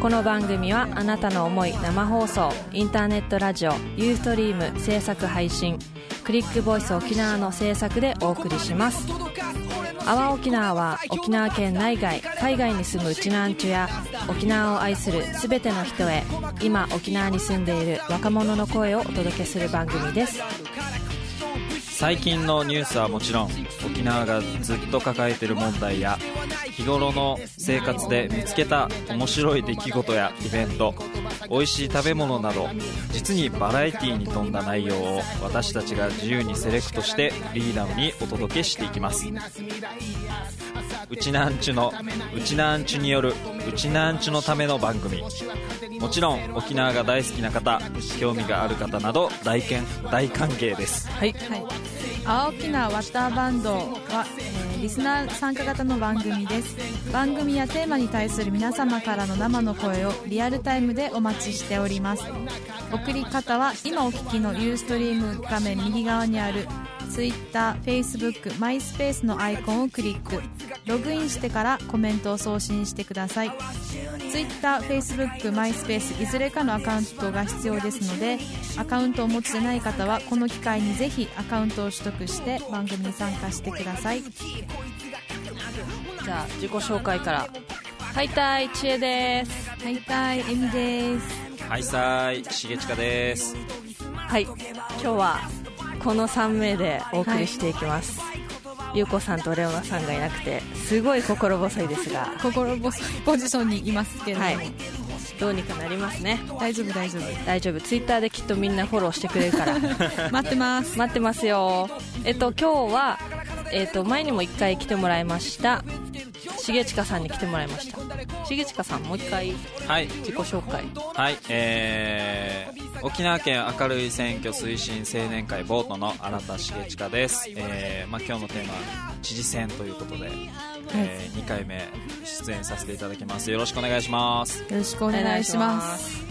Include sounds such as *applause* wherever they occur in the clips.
この番組はあなたの思い生放送インターネットラジオユーストリーム制作配信クリックボイス沖縄の制作でお送りします。阿波沖縄は沖縄県内外海外に住むうちなんちゅや沖縄を愛する全ての人へ今沖縄に住んでいる若者の声をお届けする番組です。最近のニュースはもちろん沖縄がずっと抱えてる問題や日頃の生活で見つけた面白い出来事やイベント美味しい食べ物など実にバラエティーに富んだ内容を私たちが自由にセレクトしてリーダーにお届けしていきます。うちなんちゅのうちなんちゅによるうちなんちゅのための番組。もちろん沖縄が大好きな方興味がある方など大見大歓迎です。はい。はい、青沖縄ワッターバンドは、えーリスナー参加型の番組です。番組やテーマに対する皆様からの生の声をリアルタイムでお待ちしております。送り方は今お聞きのユーストリーム画面右側にある TwitterFacebook、MySpace のアイコンをクリック。ログインしてからコメントを送信してください。TwitterFacebook、MySpace いずれかのアカウントが必要ですのでアカウントをお持ちでない方はこの機会にぜひアカウントを取得して番組に参加してください。じゃあ自己紹介から。はいたいちえです。はいたいえみです。はいさーいしげちかです。はい。今日はこの3名でお送りしていきます、ゆうこさんとレオナさんがいなくてすごい心細いですが。心細いポジションにいますけれども、はい。どうにかなりますね。大丈夫大丈夫。大丈夫。ツイッターできっとみんなフォローしてくれるから。*laughs* 待ってます。待ってますよ。えっと今日はえっと前にも1回来てもらいました。重近さんに来てもらいました。重近さんもう1回はい。自己紹介。はい。えー、沖縄県明るい選挙推進青年会ボートの新田茂親です、えーまあ、今日のテーマは知事選ということで、え2回目出演させていただきます。よろしくお願いします。よろしくお願いします。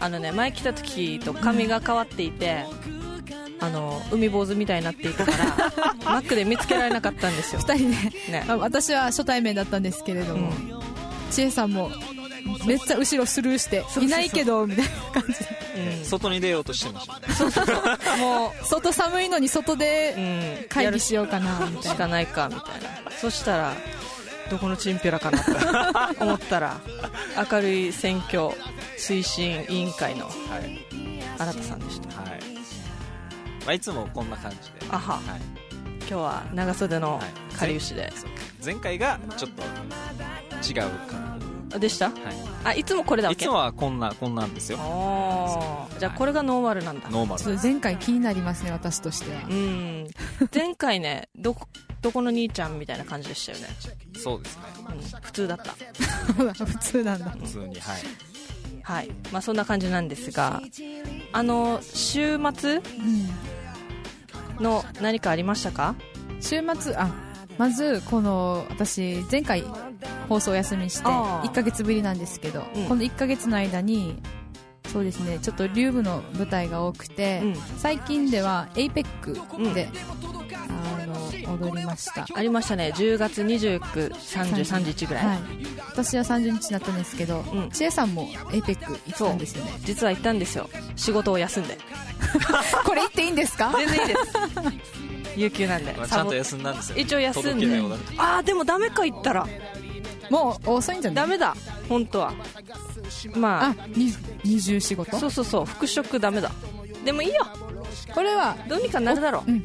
あのね前来た時と髪が変わっていて、あの海坊主みたいになっていたから *laughs* マックで見つけられなかったんですよ。二人で、ね。あ私は初対面だったんですけれども、ちえさんもめっちゃ後ろスルーしていないけどみたいな感じで。外に出ようとしてましたね。も外寒いのに外う、でうん、会議しようかなみたいな。しかないかみたいな。そしたらどこのチンピラかなと *laughs* 思ったら明るい選挙推進委員会のはい、新田さんでした。はい。まあ、いつもこんな感じで。あは。はい。今日は長袖のはい。かりゆしで、そう前回がちょっと違うかあでした？ら、はあいつもこれだい、っけ。いつもはこんなこんなんですよ。あー。じゃあこれがノーマルなんだ。ノーマル。前回気になりますね私としては。うん。前回ねどこどこの兄ちゃんみたいな感じでしたよね、そうですね。うん、普通だった。*laughs* 普通なんだ。普通にはい。はい。まあそんな感じなんですがあの週末うんの何かありましたか？週末あまずこの私前回放送お休みしてあー。1ヶ月ぶりなんですけど、うん。この1ヶ月の間にそうですねちょっと竜部の舞台が多くて、うん。最近では APEC で、あの踊りました。ありましたね。10月29、30、31ぐらい、はい、私は30日だったんですけど、うん。千恵さんも APEC 行ったんですよね。実は行ったんですよ。仕事を休んで。*laughs* これ言っていいんですか？全然いいです有給なんで。まあちゃんと休んだんですよ一応休んで。ああでもダメか行ったら。もう遅いんじゃない？ダメだ本当は。まあ。に二重仕事あそうそうそう復職ダメだ。でもいいよ。これはどうにかなるだろう、うん。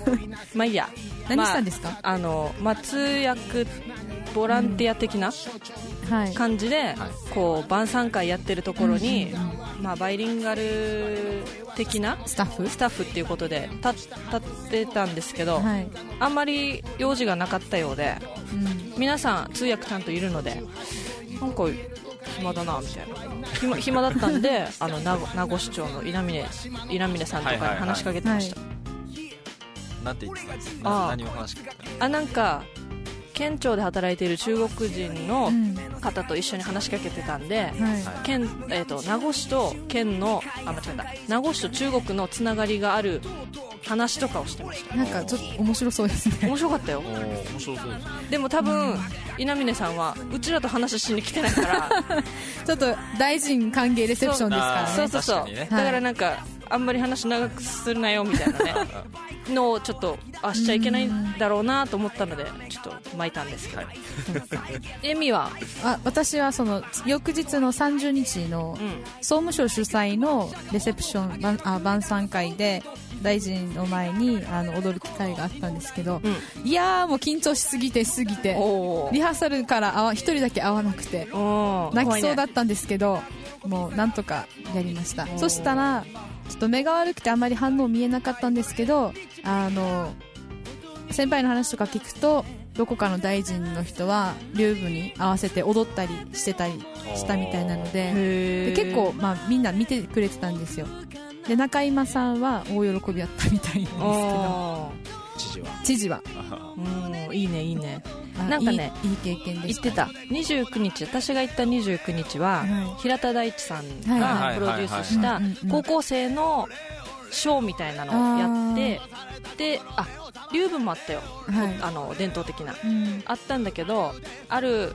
*laughs* まあいいや。何したんですか、まあ、あの、まあ、通訳ボランティア的なはい。感じで、こう晩餐会やってるところに、うんうんまあ、バイリンガル的なスタッフ？スタッフっていうことで立立ってたんですけど、はい、あんまり用事がなかったようでうん、皆さん通訳ちゃんといるのでなんか暇だなみたいな。暇暇だったんで *laughs* あの名護名護市長の稲峰稲峰さんとかに話しかけてました、なんて言ってたんですか？何を話しかけたあなんか県庁で働いている中国人のうん。方と一緒に話しかけてたんで、はい。県えー、と名護市と県のあ間違えた。名護市と中国のつながりがある話とかをしてました。なんかちょっと面白そうですね。面白かったよ。面白そうですでも多分稲峰さんはうちらと話しに来てないから。*laughs* ちょっと大臣歓迎レセプションですからね。そうそうそう、ね。だからなんかあんまり話長くするなよみたいなね。*laughs* のをちょっとあしちゃいけないんだろうなと思ったのでちょっと巻いたんですけど、*laughs* エミは、あ私はその翌日の30日のうん、総務省主催のレセプション晩あ晩餐会で大臣の前にあの踊る機会があったんですけど、うん。いやーもう緊張しすぎてしすぎておリハーサルからあわ一人だけ会わなくてお泣きそうだっったんですけど、もうなんとかやりました。ー。そしたらちょっと目が悪くてあんまり反応見えなかったんですけどあの先輩の話とか聞くとどこかの大臣の人は竜舞に合わせて踊ったりしてたりしたみたいなのでで結構、まあ、みんな見てくれてたんですよ。で中今さんは大喜びだったみたいなんですけど。お知事は。知事は。ーうんいいねいいね。あなんかねいいいい経験でして言った。29日私が行った29日は、はい。平田大地さんはい。がプロデュースした高校生のショーみたいなのをやってであ竜舞もあったよ、はい。あの伝統的な。うん。あったんだけどある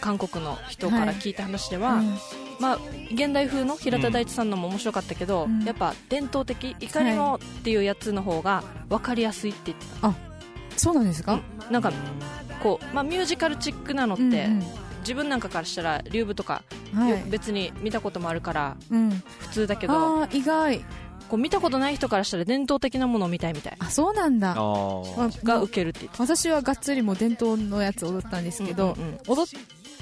韓国の人から聞いた話では、うんまあ、現代風の平田大地さんのも面白かったけど、うん。やっぱ伝統的怒りのっていうやつの方が分かりやすいって言ってた、そうなんですか、うん。なんかこう、まあ、ミュージカルチックなのって、うんうん自分なんかからしたら竜舞とか、はい。よ別に見たこともあるからうん、普通だけどああ意外。こう見たことない人からしたら伝統的なものを見たいみたい。あそうなんだ。あー。が受けるって言って私はがっつりもう伝統のやつ踊ったんですけど、うんうんうん。踊っ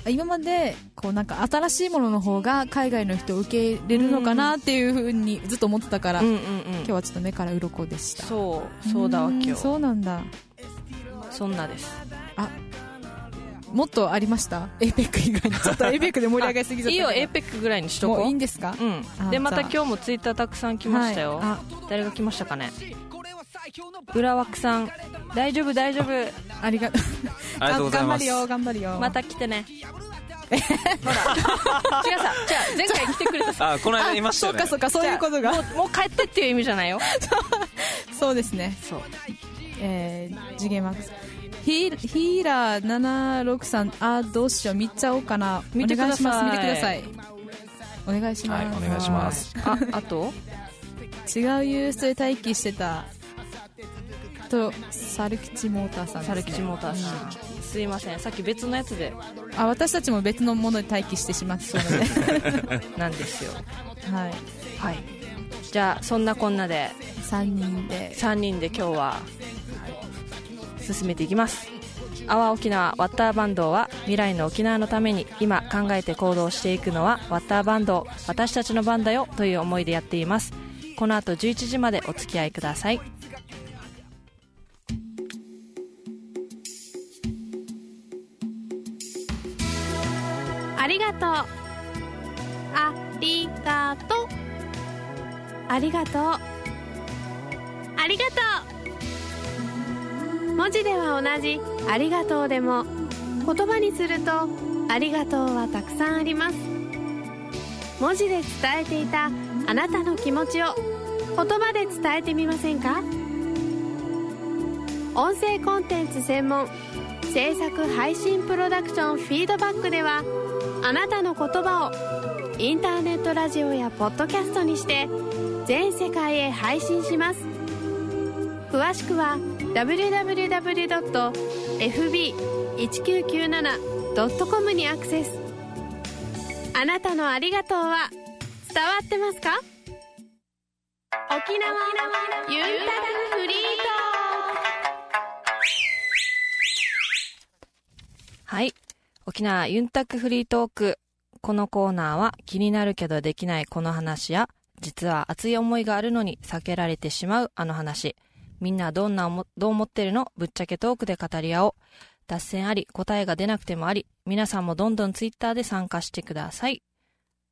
今までこうなんか新しいものの方が海外の人を受け入れるのかなっていうふうにずっと思ってたから、うんうんうん。今日はちょっと目から鱗でした。そうそうだわけよんそうなんだ。そんなです。もっとありました？ APEC 以外に。ちょっと APEC で盛り上がりすぎちゃったいいよけど APEC ぐらいにしとこう。もういいんですか、うん。あでまた今日もツイッターたくさん来ましたよ、は誰が来ましたかね？裏枠さん大丈夫大丈夫。いあありがとう *laughs* ありがとうございます。頑張るよ頑張るよ。また来てね。ほら。違うさじゃあ前回来てくれたさ。あこの間言いましたよね。そうかそうかそういうことが。もうもう帰ってっていう意味じゃないよ。*laughs* そうですね。そう。えー、次元マックス。ヒーヒーラー763あーどうしよう。見ちゃおうかな。見てください。お願いします。見てください。お願いします、はいお願いします。ああと？違うユースで待機してたと猿吉モーターさんです、ね、猿吉モーターさん。すいません。さっき別のやつで。あ私たちも別のもので待機してしまって。そうのでなんですよ。はい。はい。じゃあそんなこんなで。3人で。3人で今日は進めていきます。阿波沖縄ワッターバンドは未来の沖縄のために今考えて行動していくのはワッターバンド私たちの番だよという思いでやっています。この後11時までお付き合いくださいありがとう。ありがとう。ありがとう。ありがとう。文字では同じ「ありがとう」でも。言葉にすると「ありがとう」はたくさんあります。文字で伝えていたあなたの気持ちを言葉で伝えてみませんか？音声コンテンツ専門制作配信プロダクションフィードバックではあなたの言葉をインターネットラジオやポッドキャストにして全世界へ配信します。詳しくは www.fb1997.com にアクセス。あなたのありがとうは伝わってますか？沖縄ユンタクフリートはい。沖縄ユンタクフリートーク。このコーナーは気になるけどできないこの話や実は熱い思いがあるのに避けられてしまうあの話。みんなどんな思どう思ってるの？ぶっちゃけトークで語り合おう。脱線あり、答えが出なくてもあり、皆さんもどんどんツイッターで参加してください。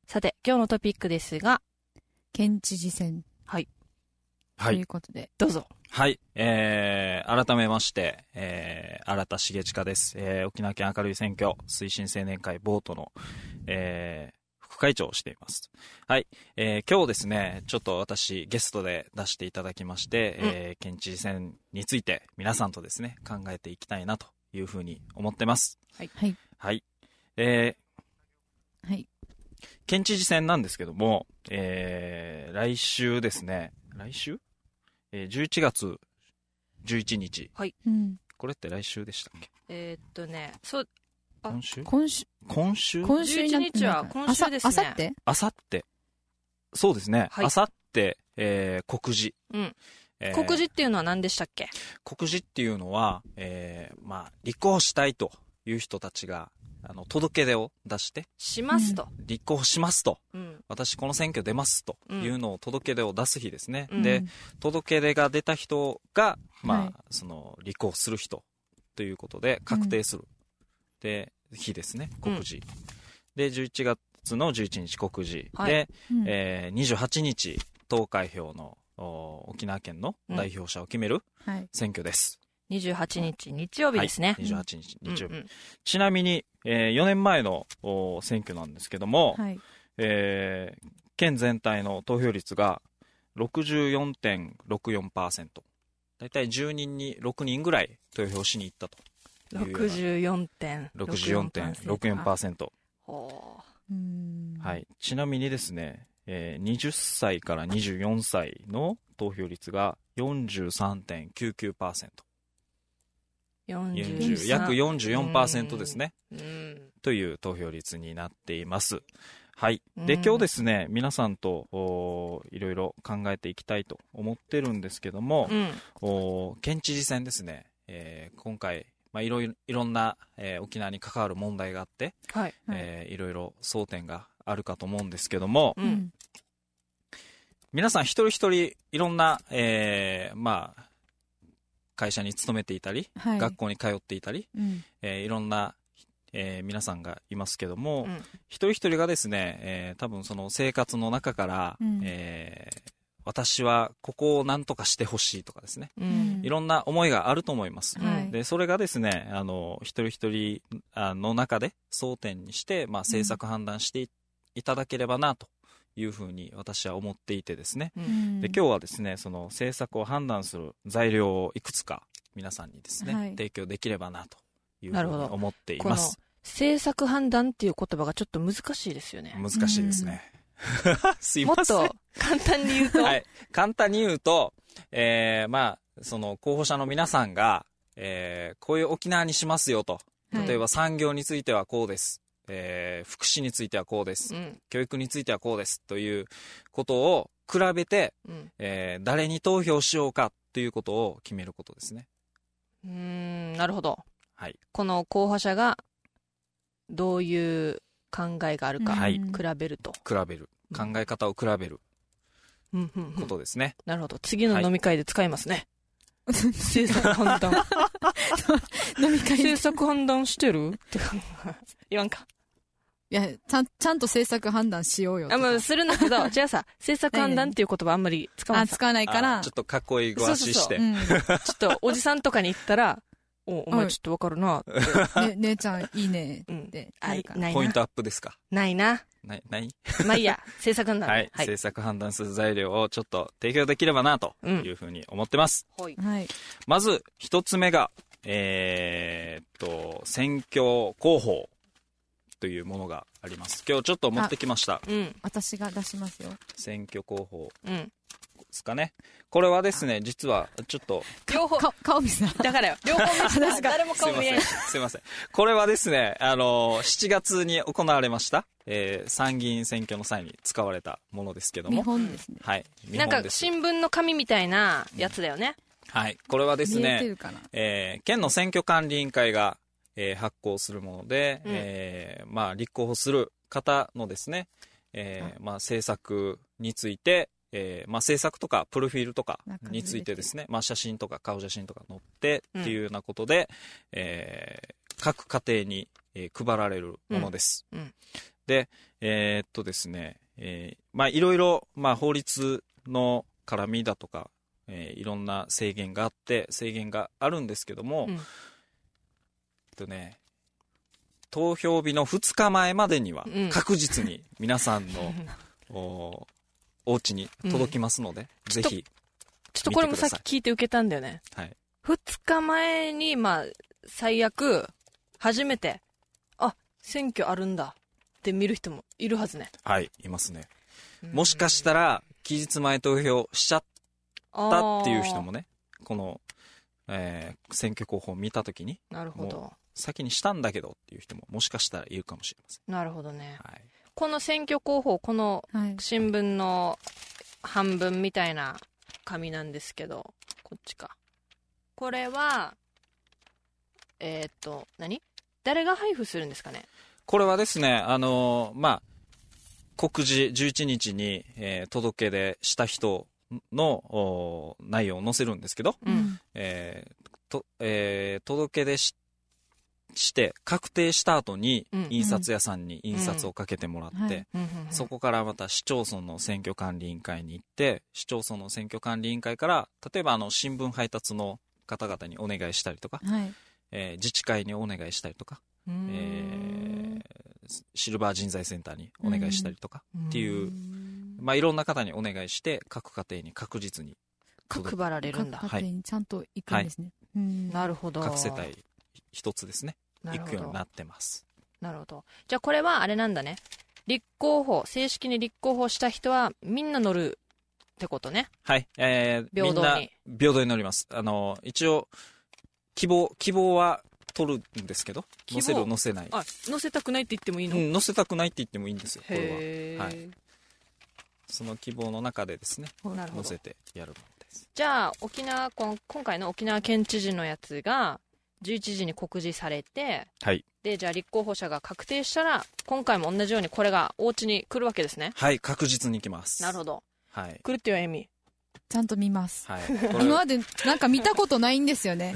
さて、今日のトピックですが、県知事選。はい。という。ことで、どうぞ。はい。えー、改めまして、えー、新田茂親です。えー、沖縄県明るい選挙推進青年会ボートの、えー、副会長をしています。はい。えー、今日ですね、ちょっと私ゲストで出していただきまして、えー、県知事選について皆さんとですね、考えていきたいなというふうに思ってます。はい。はい。えー、はい。県知事選なんですけども、えー、来週ですね、来週？えー、11月11日。うん。これって来週でしたっけ？えーっとね、そう、あ今週？今週、今週？今週になってない11日は今週ですね。あさあさって？あさって。そうですね。はい。あさって、えー、告示。うん。えー告示っていうのは何でしたっけ？告示っていうのは、えー、まあ、立候補したいという人たちが、あの、届け出を出して、しますと。立候補しますと。うん。私この選挙出ますというのを届け出を出す日ですね。うんで、届け出が出た人が、まあ、はいその、立候補する人ということで確定する。で、日ですね、告示。で、11月の11日告示。はいで、うんえー、28日投開票のお沖縄県の代表者を決めるはい。選挙です。28日日曜日ですね。はい、28日、日曜日。うんうんちなみに、えー4年前のお選挙なんですけども、はい。えー県全体の投票率が64.64%。だいたい10人に6人ぐらい投票しに行ったと。64.64%。64.64%。ほうん。はい。ちなみにですね、えー20歳から24歳の投票率が43.99%。う。40 43約44%ですね。うん。という投票率になっています。はい。で、うん今日ですね、皆さんと、おいろいろ考えていきたいと思ってるんですけども、うん。お県知事選ですね、えー今回、まあ、いろいろ、いろんな、えー沖縄に関わる問題があって、はい。はいえーいろいろ争点があるかと思うんですけども、う。うんん。皆さん一人一人いろんな、えーまあ、会社に勤めていたり、はい。学校に通っていたり、うん。えーいろんな、えー皆さんがいますけども、うん一人一人がですね、えー多分その生活の中から、うんえー私はここを何とかしてほしいとかですね、うん。いろんな思いがあると思います。はいで、それがですね、あの、一人一人あの中で争点にして、まあ、政策判断していいただければな、というふうに私は思っていてですね。うんで、今日はですね、その政策を判断する材料をいくつか皆さんにですね、はい提供できればな、というふうになるほど思っていこのます。政策判断っていう言葉がちょっと難しいですよね。難しいですね。*laughs* すいもっません。と簡単に言うと、はい。簡単に言うと、えー、まあ、その候補者の皆さんが、えー、こういう沖縄にしますよと。はい例えば産業についてはこうです。えー、福祉についてはこうです。うん。教育についてはこうです。ということを比べて、うん。えー、誰に投票しようかということを決めることですね。うーん、なるほど。はい。この候補者がどういう考えがあるか、はい比べると。比べる。考え方を比べるうんうんうんことですね。なるほど。次の飲み会で使いますね。政策判断。*laughs* 飲み会政策判断してる？って言わんか。いや、ちゃん、ちゃんと政策判断しようよとあ、か。まあ、するんだけど、じゃあさ、政策判断っていう言葉あんまり使わなあ、いさ。使わないから。あちょっとかっこいいご足して。うん。ちょっと、おじさんとかに言ったら、お、おはい前ちょっとわかるなって。*laughs* ね、姉ちゃんいいねうんってあなるから。ないな。ポイントアップですか？ないな。ない、ない？*laughs* まあいいや、政策判断。はい、はい。政策判断する材料をちょっと提供できればなというふうに思ってます。はい。はい。まず、一つ目が、えーっと、選挙広報というものがあります。今日ちょっと持ってきました。うん。私が出しますよ。選挙広報うん。ですかね。これはですね、実はちょっと、両方。か、顔見せな。だからよ。両方見せたら誰もすいません。顔見えん。すいません。これはですね、あの、7月に行われました、えー参議院選挙の際に使われたものですけど見も。本ですね。はい。見なんか。新聞の紙みたいなやつだよね。はい。これはですね。えー県の選挙管理委員会が、えー発行するもので、うんえーまあ、立候補する方のですね、えーまあ、政策について、えーまあ、制作とかプロフィールとか中についてですね、まあ、写真とか顔写真とか載ってっていうようなことで、えー各家庭に、えー配られるものです。うん。うん。で、えーっとですね、えーまあ、いろいろ、まあ、法律の絡みだとか、えーいろんな制限があって、制限があるんですけども、うん。えっとね、投票日の2日前までにはうん。確実に皆さんの、*laughs* おお家に届きますので、ぜひ、ちょっとこれもさっき聞いて受けたんだよね。はい。二日前に、まあ、最悪、初めて、あ、選挙あるんだって見る人もいるはずね。はい、いますね。もしかしたら、期日前投票しちゃっあたっていう人もね、この、えー選挙候補を見たときに、なるほども。先にしたんだけどっていう人ももしかしたらいるかもしれません。なるほどね。はい。この選挙候補、このはい。新聞の半分みたいな紙なんですけど、こっちか。これは、えーっと、何？誰が配布するんですかね？これはですね、あのーまあ、告示11日に、えー届け出した人のお内容を載せるんですけど、うん。えーとえー届け出しして確定した後にうん印刷屋さんに印刷をかけてもらって、そこからまた市町村の選挙管理委員会に行って市町村の選挙管理委員会から例えばあの新聞配達の方々にお願いしたりとか、はい。えー自治会にお願いしたりとか、うーんえーシルバー人材センターにお願いしたりとか、っていうまあ、いろんな方にお願いして各家庭に確実にか配られるんだ。各家庭にちゃんと行くんですね。うん。なるほど。各世帯一つですね行くようになってます。なるほど。じゃあこれはあれなんだね。立候補、正式に立候補した人はみんな乗るってことね。はい、えー、平等に。みんな平等に乗ります。あの一応希望希望は取るんですけど希望？載せる載せない。あ、乗せたくないって言ってもいいの、うん、載せたくないって言ってもいいんですよ。これは。はい。その希望の中でですねなるほど。載せ。てやるものです。じゃあ、沖縄、今回の沖縄県知事のやつが、11時に告示されて、はいで、じゃあ立候補者が確定したら、今回も同じようにこれがお家に来るわけですね。はい確実に行きますなるほど。はい来るってよ、エミ。ちゃんと見ます。はい *laughs* 今までなんか見たことないんですよね。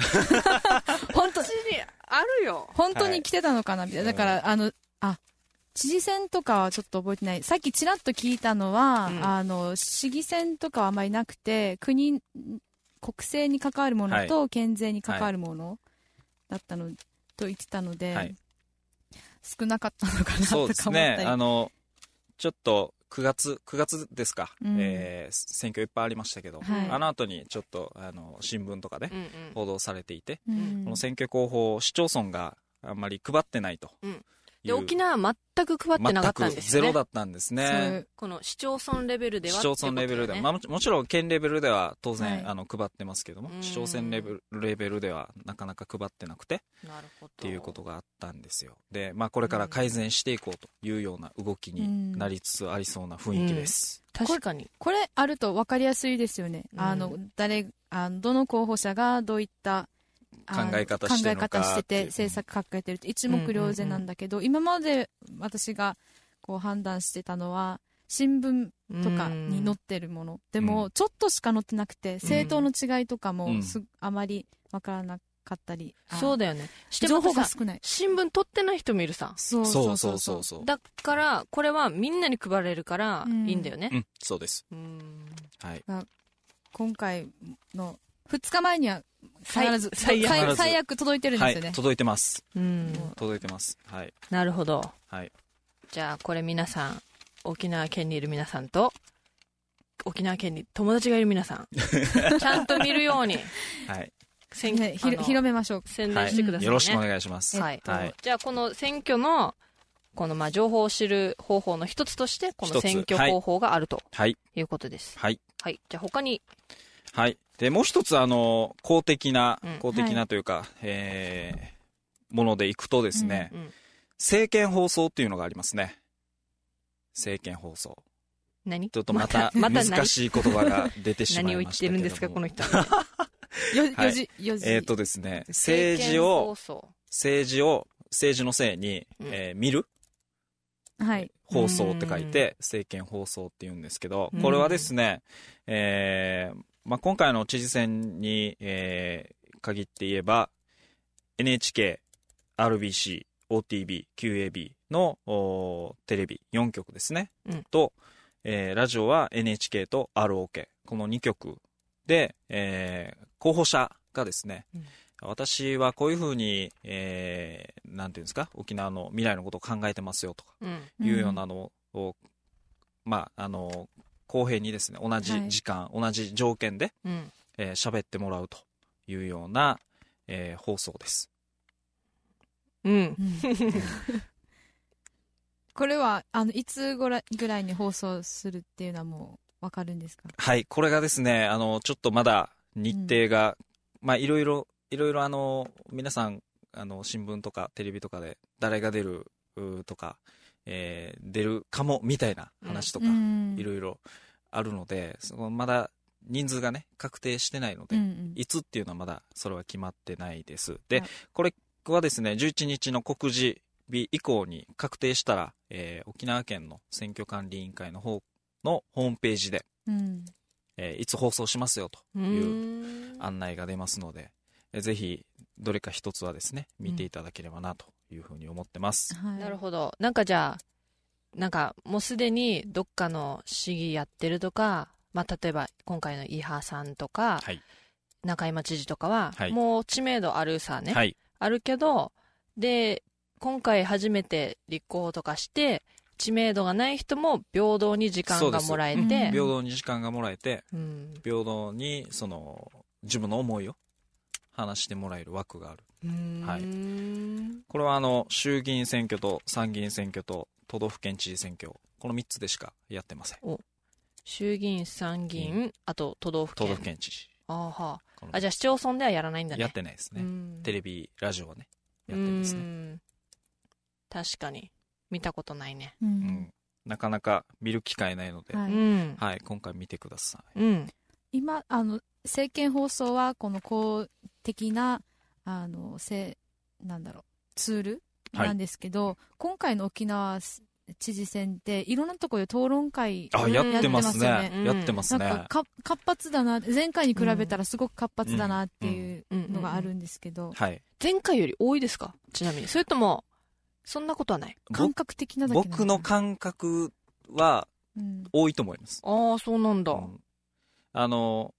*laughs* 本当知事、あるよ。本当に来てたのかな？みたいな。だから、あの、あ、知事選とかはちょっと覚えてない。さっきちらっと聞いたのは、うんあの、市議選とかはあまりなくて、国、国政に関わるものと県税に関わるものだったの、と言ってたので、はい。少なかったのかなそうとですねか思ったり。あのちょっと9月9月ですか、うん。えー選挙いっぱいありましたけど、はい。あの後にちょっとあの新聞とかでうんうん。報道されていて、うん。この選挙候補を市町村があんまり配ってないと。うんで、沖縄は全く配ってなかったんですよね。全くゼロだったんですね。この市町村レベルでは市町村レベルでは、まあ、あ、もちろん県レベルでは当然、はいあの配ってますけどもうん市町村レベルレベルではなかなか配ってなくてっなるほど。ていうことがあったんですよで、まあ、これから改善していこうというような動きになりつつありそうな雰囲気です、確かに。これあると分かりやすいですよね。うんあの、誰、あの、どの候補者がどういった考え方してるのか考え方してっていうて、政策掲げてるって一目瞭然なんだけど、今まで私がこう判断してたのは、新聞とかに載ってるもの。でも、ちょっとしか載ってなくて、政党の違いとかうんもす、あまり分からなかったり。あそうだよね。してが少ない。新聞取ってない人もいるさ。そうそうそうそうそうだから、これはみんなに配られるからうんいいんだよねう。んそうですうん。はい今回の2日前には必ず最最最悪最悪届いてるんですよね。はい。届いてます。うん。届いてます。はい。なるほど。はい。じゃあ、これ皆さん、沖縄県にいる皆さんと、沖縄県に友達がいる皆さん、*laughs* ちゃんと見るように、はい、選ねひろあの広めましょう。宣伝してくださいね。よろしくお願いします、はい。はい。じゃあ、この選挙の、このまあ情報を知る方法の一つとして、この選挙方法があるとはい。いうことです。はい。はい。じゃあ、他に、はい。で、もう一つ、あの、公的なうん、公的なというか、えー、ものでいくとですね、うん、政見放送っていうのがありますね。政見放送。何？ちょっとまたまた難しい言葉が出てしまい何を言っましたけれども。てるんですか、この人。よ、はいよじ、よじ。えっ、とですね、政治を、政政治を、政治のせいに、うんえー見る？はい放送って書いて、政見放送って言うんですけどうん、これはですね、えーまあ、今回の知事選に、えー限って言えば、NHK、RBC、OTB、QAB のおテレビ4局ですね。うんと、えーラジオは NHK と ROK。この2局で、えー候補者がですね、うん私はこういうふうに、えーなんていうんですか、沖縄の未来のことを考えてますよとか、うんいうようなのを、まあ、あの、公平にですね、同じ時間、同じ条件で、うん。えー喋ってもらうというような、えー放送です。うん。*laughs* これはあのいつぐらいぐらいに放送するっていうのはもうわかるんですか？はい、これがですね、あの、ちょっとまだ日程が、まあ、いろいろ、いろいろあの、皆さん、あの、新聞とかテレビとかで誰が出るとか、えー出るかもみたいな話とか、うん。いろいろあるので、そのまだ人数がね、確定してないので、うんうん。いつっていうのはまだそれは決まってないです。で、はい。これはですね、11日の告示日以降に確定したら、えー沖縄県の選挙管理委員会の方のホームページで、うん。えーいつ放送しますよとういうん。案内が出ますので、えーぜひどれか一つはですね、見ていただければなというふうに思ってます。はいなるほどなんかじゃあなんかもうすでにどっかの市議やってるとか、まあ、例えば今回の伊波さんとか、はい。中山知事とかは、はいもう知名度あるさね、はい。あるけどで今回初めて立候補とかして知名度がない人も平等に時間がもらえそうですて平等に時間がもらえて、うん平等にその自分の思いを話してもらえる枠がある。はい。うん。これはあの衆議院選挙と参議院選挙と都道府県知事選挙、この3つでしかやってません。衆議院参議院、あと都道府都県道府県知事。あーはこのあじゃあ市町村ではやらないんだね。やってないですね。うん。テレビ、ラジオはね、やってるんですね。うん。確かに。見たことないね。ううん。ん。なかなか見る機会ないので、ははいい、うん、今回見てください。うん。今あの政見放送はこの公的なあのせなんだろうツールはい。なんですけど、今回の沖縄知事選っていろんなところで討論会あ、うんやってますね。やってますよね。やってますね。なんかか活発だな前回に比べたらすごく活発だなっていううん。のがあるんですけど、はい。前回より多いですか？ちなみに。それともそんなことはない？感覚的なだけな僕の感覚はうん。多いと思います。ああそうなんだ、うん。あの、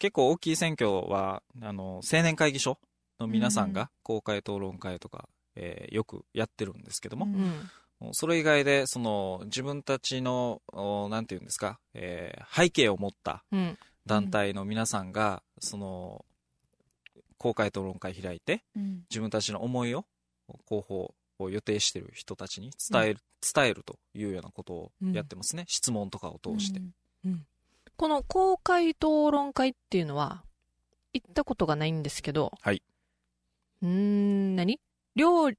結構大きい選挙は、あの、青年会議所の皆さんが公開討論会とか、えーよくやってるんですけども、うん。それ以外で、その、自分たちの、おなんていうんですか、えー背景を持ったうん。団体の皆さんが、その、公開討論会開いて、うん。自分たちの思いを、候補を予定している人たちに伝える、伝えるというようなことをやってますね。質問とかを通して。この公開討論会っていうのは行ったことがないんですけどはいうーん何？両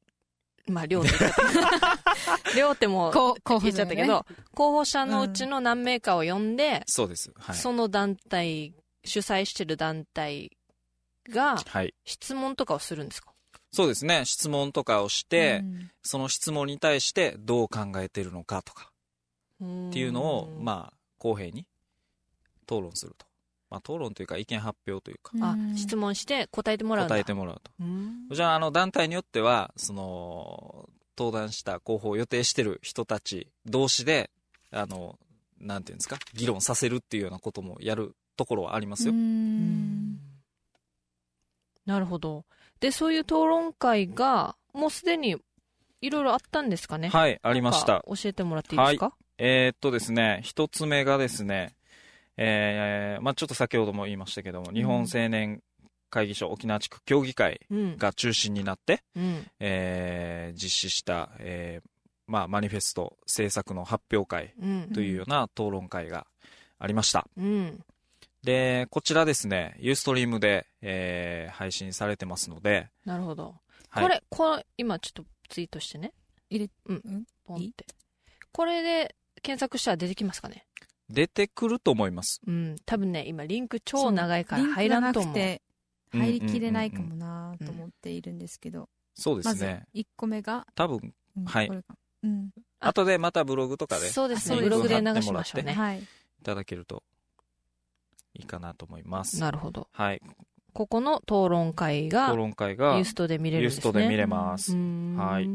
まあ両って言っちゃった *laughs* 両ってもこう候補言っちゃったけど、候補者のうちの何名かを呼んで、そうです。はい。その団体主催してる団体がはい。質問とかをするんですか？そうですね。質問とかをして、うんその質問に対してどう考えてるのかとかっっていうのを、まあ、公平に討論すると。まあ、討論というか意見発表というか、あうん。質問して答えてもらう答えてもらうと。うん。じゃあ、あの、団体によっては、その、登壇した候補を予定してる人たち同士で、あの、なんていうんですか、議論させるっていうようなこともやるところはありますよ。うん。なるほど。でそういう討論会がもうすでにいろいろあったんですかね。はい、ありました。教えてもらっていいですか、えーっとですね、一つ目がですね、えーまあちょっと先ほども言いましたけども、日本青年会議所沖縄地区協議会うん。が中心になって、うん。えー実施した、えーまあマニフェスト制作の発表会うん。というような討論会がありました。うん。で、こちらですね、ユーストリームで、えー配信されてますので、なるほど、はい。これこれ今ちょっとツイートしてね。入れうん？ポンって。これで検索したら出てきますかね？出てくると思います。うん。多分ね今リンク超長いから入らなくて入りきれないかもなと思っているんですけど、そうでますずね。1個目が、多分、うんはい。うん。あ。後でまたブログとかでそうですね。ブログで流しましょうね。はい。いただけるといいかなと思います。なるほど。はい。ここの討論会が討論会がユーストで見れるんですね。ユーストで見れます。うーん。はい。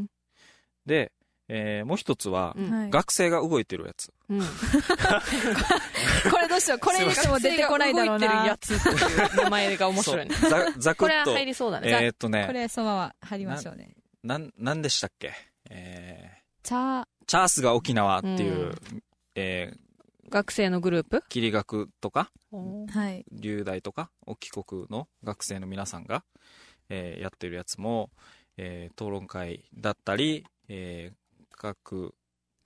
で、えーもう一つは、学生が動いてるやつ。うん。*laughs* これどうしよう。これにしても出てこないだろうな動いてるや。つっていう名前が面白いね。ざざくこれはっと。入りそうだね、えーっとねこ、れそのまま貼りましょうね。なん、なんでしたっけ？えチャー、ーチャースが沖縄っていう、うん。えー学生のグループ？切り学とか、はい。留大とか、沖国の学生の皆さんが、えーやってるやつも、えー討論会だったり、えー各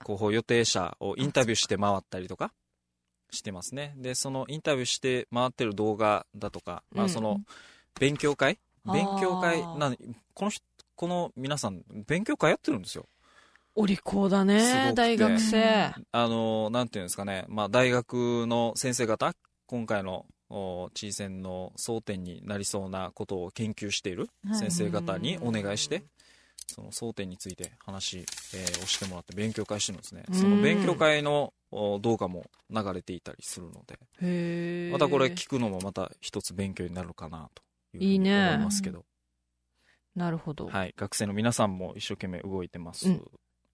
広報予定者をインタビューして回ったりとかしてますね。で、そのインタビューして回ってる動画だとか、まうんあその勉強会？勉強会、なんこの人、この皆さん、勉強会やってるんですよ。お利口だね大学生。あの、なんていうんですかね、まあ、大学の先生方、今回の、お地位戦の争点になりそうなことを研究しているはい先生方にお願いして、その争点について話、えーをしてもらって勉強会してるんですね。うん。その勉強会のお動画も流れていたりするので、またこれ聞くのもまた一つ勉強になるかなというふうに思いますけど、なるほど、はい、学生の皆さんも一生懸命動いてます。うん。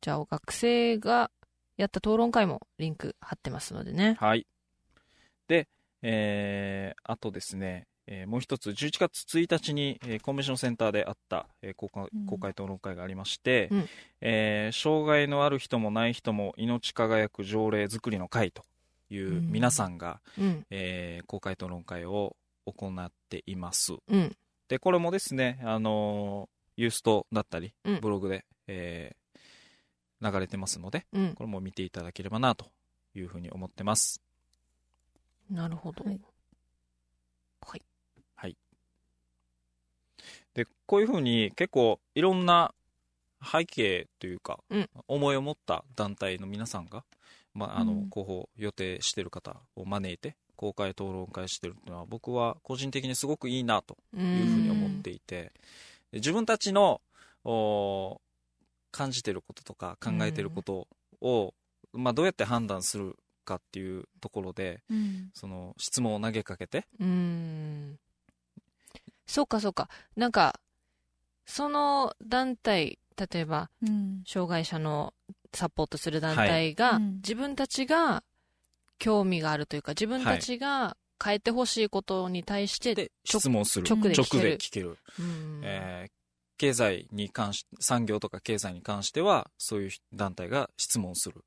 じゃあ学生がやった討論会もリンク貼ってますのでね。はい。で、えー、あとですね、えーもう一つ、11月1日に、えーコンベンションセンターであった、えー公開うん。公開討論会がありまして、うん。えー障害のある人もない人も命輝く条例作りの会といううん。皆さんが、うん。えー公開討論会を行っています。うん。で、これもですね、あのーユーストだったりうん、ブログで、えー流れてますので、うん。これも見ていただければなというふうに思ってます。なるほど、はいで、こういうふうに結構いろんな背景というか、うん。思いを持った団体の皆さんが、まあ、あの、うん。候補予定してる方を招いて、公開討論会してるっていうのは、僕は個人的にすごくいいなとういうふうに思っていて、で自分たちの、お感じてることとか考えてることを、まあ、どうやって判断するかっていうところで、うん。その質問を投げかけて、うーんそうかそうかなんかその団体例えばうん。障害者のサポートする団体が、はいうん自分たちが興味があるというか自分たちが変えてほしいことに対して、で、質問する。直で聞けるで聞ける。うんえー経済に関し、産業とか経済に関しては、そういう団体が質問する。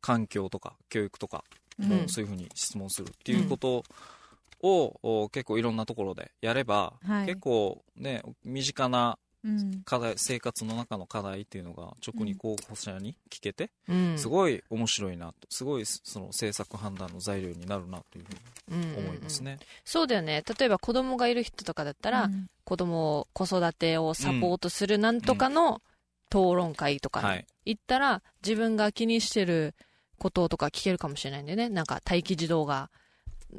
環境とか教育とかうんもそういうふうに質問するっていうことを、お結構いろんなところでやれば、はい。結構ね、身近なうん。課題、生活の中の課題っていうのが直に候補者に聞けて、うん。すごい面白いなと、すごいその政策判断の材料になるなというふうにうん思いますね。そうだよね。例えば子供がいる人とかだったら、うん。子供を子育てをサポートするなんとかの討論会とかにはい。行ったら、自分が気にしてることとか聞けるかもしれないんだよね。なんか待機児童が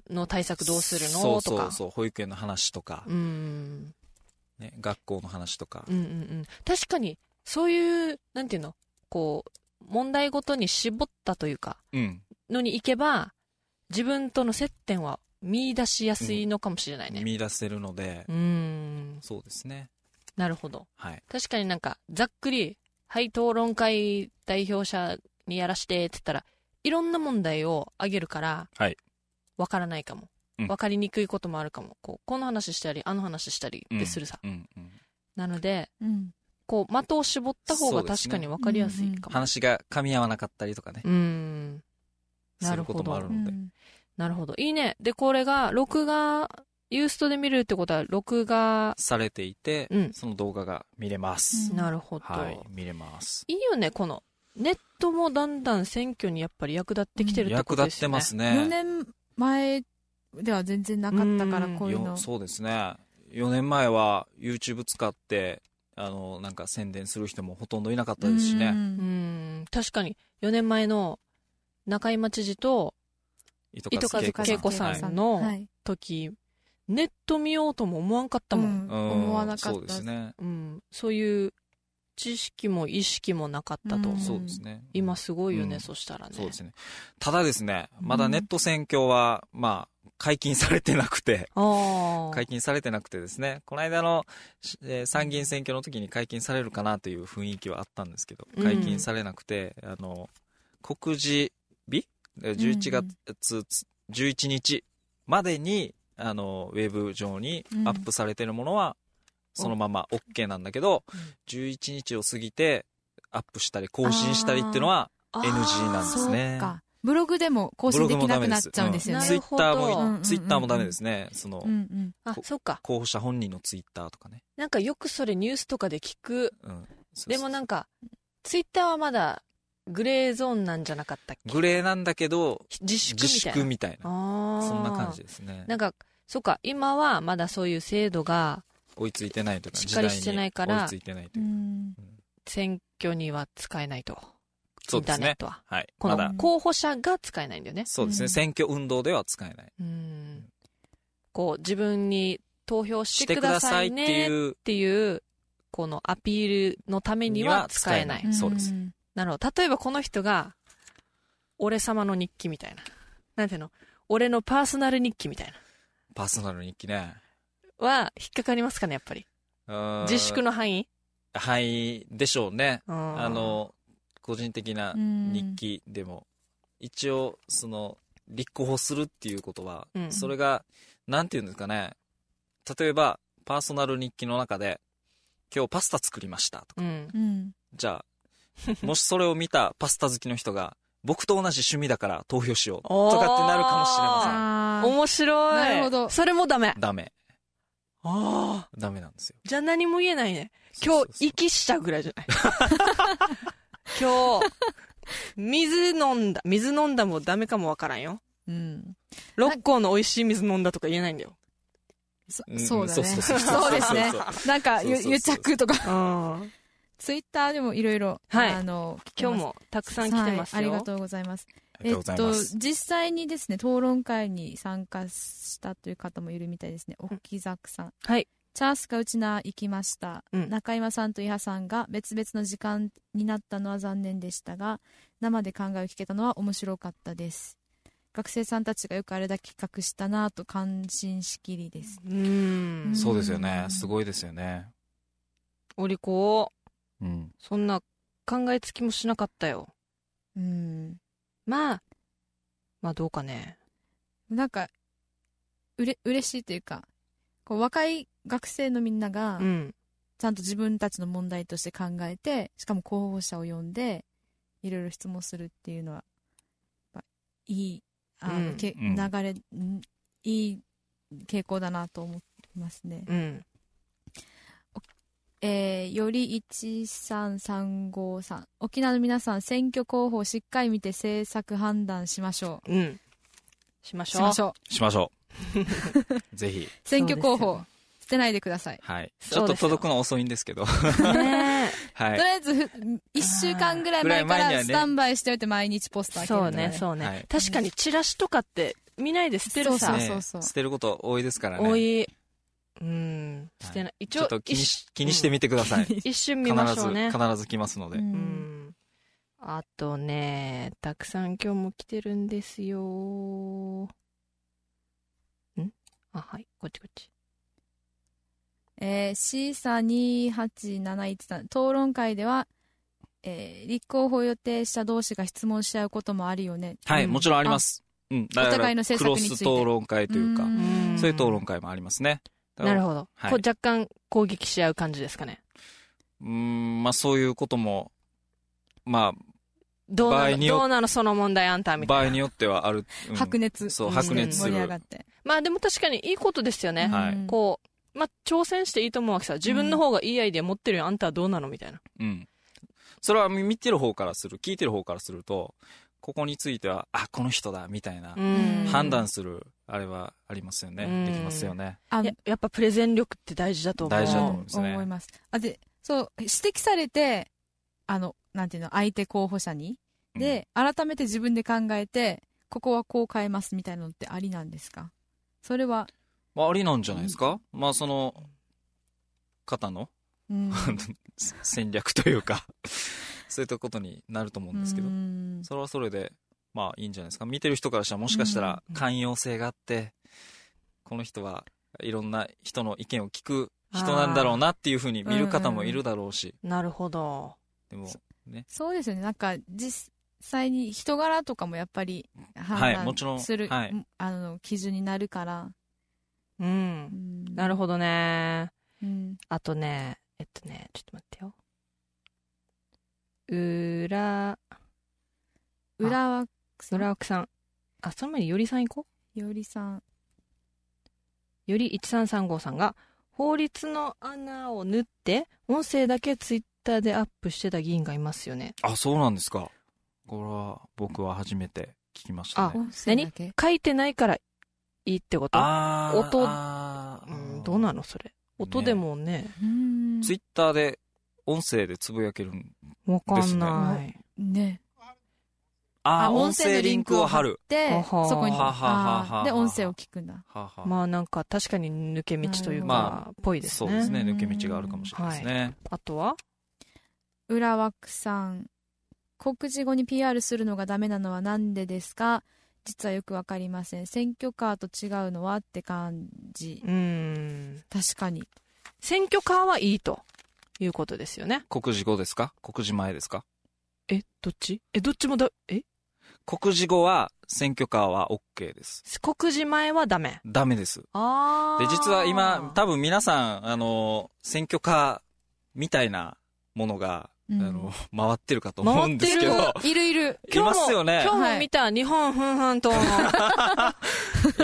の対策どうするの？そうとかそう。そう、保育園の話とか、うん。ね、学校の話とか。うん、うんうん。確かにそういうなんていうのこう問題ごとに絞ったというかうん、のに行けば自分との接点は見出しやすいのかもしれないね。見出せるので、うん。そうですね。なるほど。はい。確かになんかざっくり「はい討論会代表者にやらして」って言ったらいろんな問題を挙げるからはいわからないかも、うん。わかりにくいこともあるかも。こうこの話したりあの話したりってするさ、うん、うん。なのでうん。こう的を絞った方が確かにわかりやすいかも。話が噛み合わなかったりとかね。うん。なるほど。そういうこともあるので。なるほど。いいね。でこれが録画ユーストで見れるってことは録画されていて、うん。その動画が見れます。うん。なるほど、はい、見れます。いいよねこの。ネットもだんだん選挙にやっぱり役立ってきてるって役ことですよね。立ってます4ね。年前では全然なかったから、うん。こういうの。よ。そうですね。4年前は YouTube 使って、あの、なんか宣伝する人もほとんどいなかったですしうね。うん。ん。確かに4年前の中井知事と糸糸数恵子さんのはい。時、ネット見ようとも思わんかったもん、うん。思わなかったそうですね。うん。そういう知識も意識もなかったと。うんそうですね。今すごいよね、うんそしたらね。そうですね。ただですね、まだネット選挙は、まあ、解禁されてなくて。解禁されてなくてですね、この間の、しえー参議院選挙の時に解禁されるかなという雰囲気はあったんですけど、うん解禁されなくて、あの、告示日？えー ?11 月11日までに、あの、ウェブ上にアップされてるものは、そのまま OK なんだけど、うん11日を過ぎて、アップしたり更新したりっていうのは、NG なんですね。ブログでも更新できなくなっちゃうんですよね。ツイッターも、ツイッターもダメですね。その。あ、そっか。候補者本人のツイッターとかね。なんかよくそれニュースとかで聞く。うん。そうでもなんか、ツイッターはまだグレーゾーンなんじゃなかったっけ？グレーなんだけど、自粛自みたいな。粛みたいな。そんな感じですね。なんか、そっか、今はまだそういう制度が追いついてないというか、しっかりしてないから追いついてないとういうか。ん選挙には使えないと。そうですねインターネッ。トは。はい。この、候補者が使えないんだよね。そうですね。うん選挙運動では使えない。うん。こう、自分に投票ししててくださいねっていうていう、このアピールのためには使えない。そうですんなるほど。例えばこの人が、俺様の日記みたいな。なんていうの？俺のパーソナル日記みたいな。パーソナル日記ね。は、引っかかりますかね、やっぱり。自自粛の範囲？範囲でしょうね。ああ、の、個人的なうん日記でも、一応、その、立候補するっていうことは、うんそれが、なんていうんですかね。例えば、パーソナル日記の中で、今日パスタ作りましたとか。うん。うん。じゃあ、もしそれを見たパスタ好きの人が、僕と同じ趣味だから投票しよう。とかってなるかもしれまあー面白い。なるほどそれもダメせ。ん。ダメ。ああ。ダメなんですよ。じゃあ何も言えないね。今日、息したぐらいじゃない？*laughs* 今日、水飲んだ。水飲んだもダメかもわからんよ。うん。六甲の美味しい水飲んだとか言えないんだよ。そうんそうだね。そうですね。なんか、癒着とか。うん。ツイッターでもいろいろ、はいあの、今日もたくさん来てますよ。はいありがとうございます。ありがと。実際にですね、討論会に参加したという方もいるみたいですね。沖崎さん。はい。チャースかウチナー行きました、うん中山さんと伊波さんが別々の時間になったのは残念でしたが生で考えを聞けたのは面白かったです学生さんたちがよくあれだけ企画したなぁと感心しきりですうん。そうですよねう。んすごいですよね。お利口。うん。そんな考えつきもしなかったよ。うんまあ、まあどうかね。なんかうれ嬉しいというかこう若い学生のみんながうん。ちゃんと自分たちの問題として考えてしかも候補者を呼んでいろいろ質問するっていうのはいいあの、うんけうん流れ、んいい傾向だなと思いますね。うん。えー、より13353沖縄の皆さん選挙候補をしっかり見て政策判断しましょうん。しまうしょう。しましょうしましょう。*laughs* ぜひ。選挙候補捨てないでください、はい。ちょっと届くの遅いんですけど。ね *laughs* はいとり。あえずふ1週間ぐらい前かぐらスタンバイしておいて毎日ポスター開けるとかそうね、そうね、はい確かにチラシとかって見ないで捨てるさ。そうねそうそう捨てること多いですからね。多い。うん。捨てない。一応ちょっと、気に気にしてみてください。一瞬見必ず、ましょうね。必ず来ますので。うんうん。あとね、たくさん今日も来てるんですよ。ん？あ、はい。こっちこっち。えー、シーサ2871さん、討論会では、えー立候補を予定した同士が質問し合うこともあるよね。はい、うんもちろんあります。うん。お互いの政策についてクロス討論会というか、んそういう討論会もありますね。なるほど。はいこう若干攻撃し合う感じですかね。うーん、まあそういうことも、まどうなのどうなのその問題あんたあ、みたいな。場合によってはある。うん白熱。そううん白熱する盛り上がって。まあでも確かにいいことですよね。こう、まあ挑戦していいと思うわけさ。自分の方がいいアイデア持ってるよ。あんたはどうなのみたいな。うん。それは見てる方からする、聞いてる方からすると、ここについては、あ、この人だ、みたいな、うん判断する、あれはありますよね。うんできますよね。あややっぱプレゼン力って大事だと思う。大事だと思うんですね思います。あ、で、そう、指摘されて、あの、なんていうの、相手候補者に。で、改めて自分で考えて、ここはこう変えますみたいなのってありなんですか？それは、まあ、ありなんじゃないですか、まあ、その、方の、うん *laughs* 戦略というかそういったことになると思うんですけど、うん。それはそれでまあいいんじゃないですか。見てる人からしたらもしかしたらうん。寛容性があってこの人はいろんな人の意見を聞く人なんだろうなっていうふうに見る方もいるだろうし、なるほど。でもね。そうですよね。なんか実際に人柄とかもやっぱりはい判もちろん。断する、はい。あの基準になるから、う。うんん。なるほどね。うん。あとね、えっとね、ちょっと待ってよ。裏、裏は裏奥さん。あ、その前によりさん行こよりさん。う。より1335さんが、法律の穴を縫って、音声だけツイッターでアップしてた議員がいますよね。あそうなんですか。これは僕は初めて聞きましたね。音声だけ？書いてないからいいってこと？音うん、どうなのそれ？音でもね、うん。ツイッターで音声でつぶやけるんわかんですない。ね。ああ音声リンクを貼る。でそこにはははで音声を聞くんだ。はあは。あまあなんか確かに抜け道というまか、ぽいですね。そうですね抜け道があるかもしれないですね、あとは？裏枠さん。告示後に PR するのがダメなのはなんでですか？実はよくわかりません。選挙カーと違うのはって感じ。うーん。確かに。選挙カーはいいということですよね。告示後ですか？告示前ですか？え、どっち？え、どっちもだ、え？告示後は選挙カーは OK です。告示前はダメ。ダメです。あで実は今多分皆さんあの選挙カーみたいなものが、うん。あの回ってるかと思うんですけど。回いるいる。*laughs* いますよね。今日も見た日本ふんふん党の。い。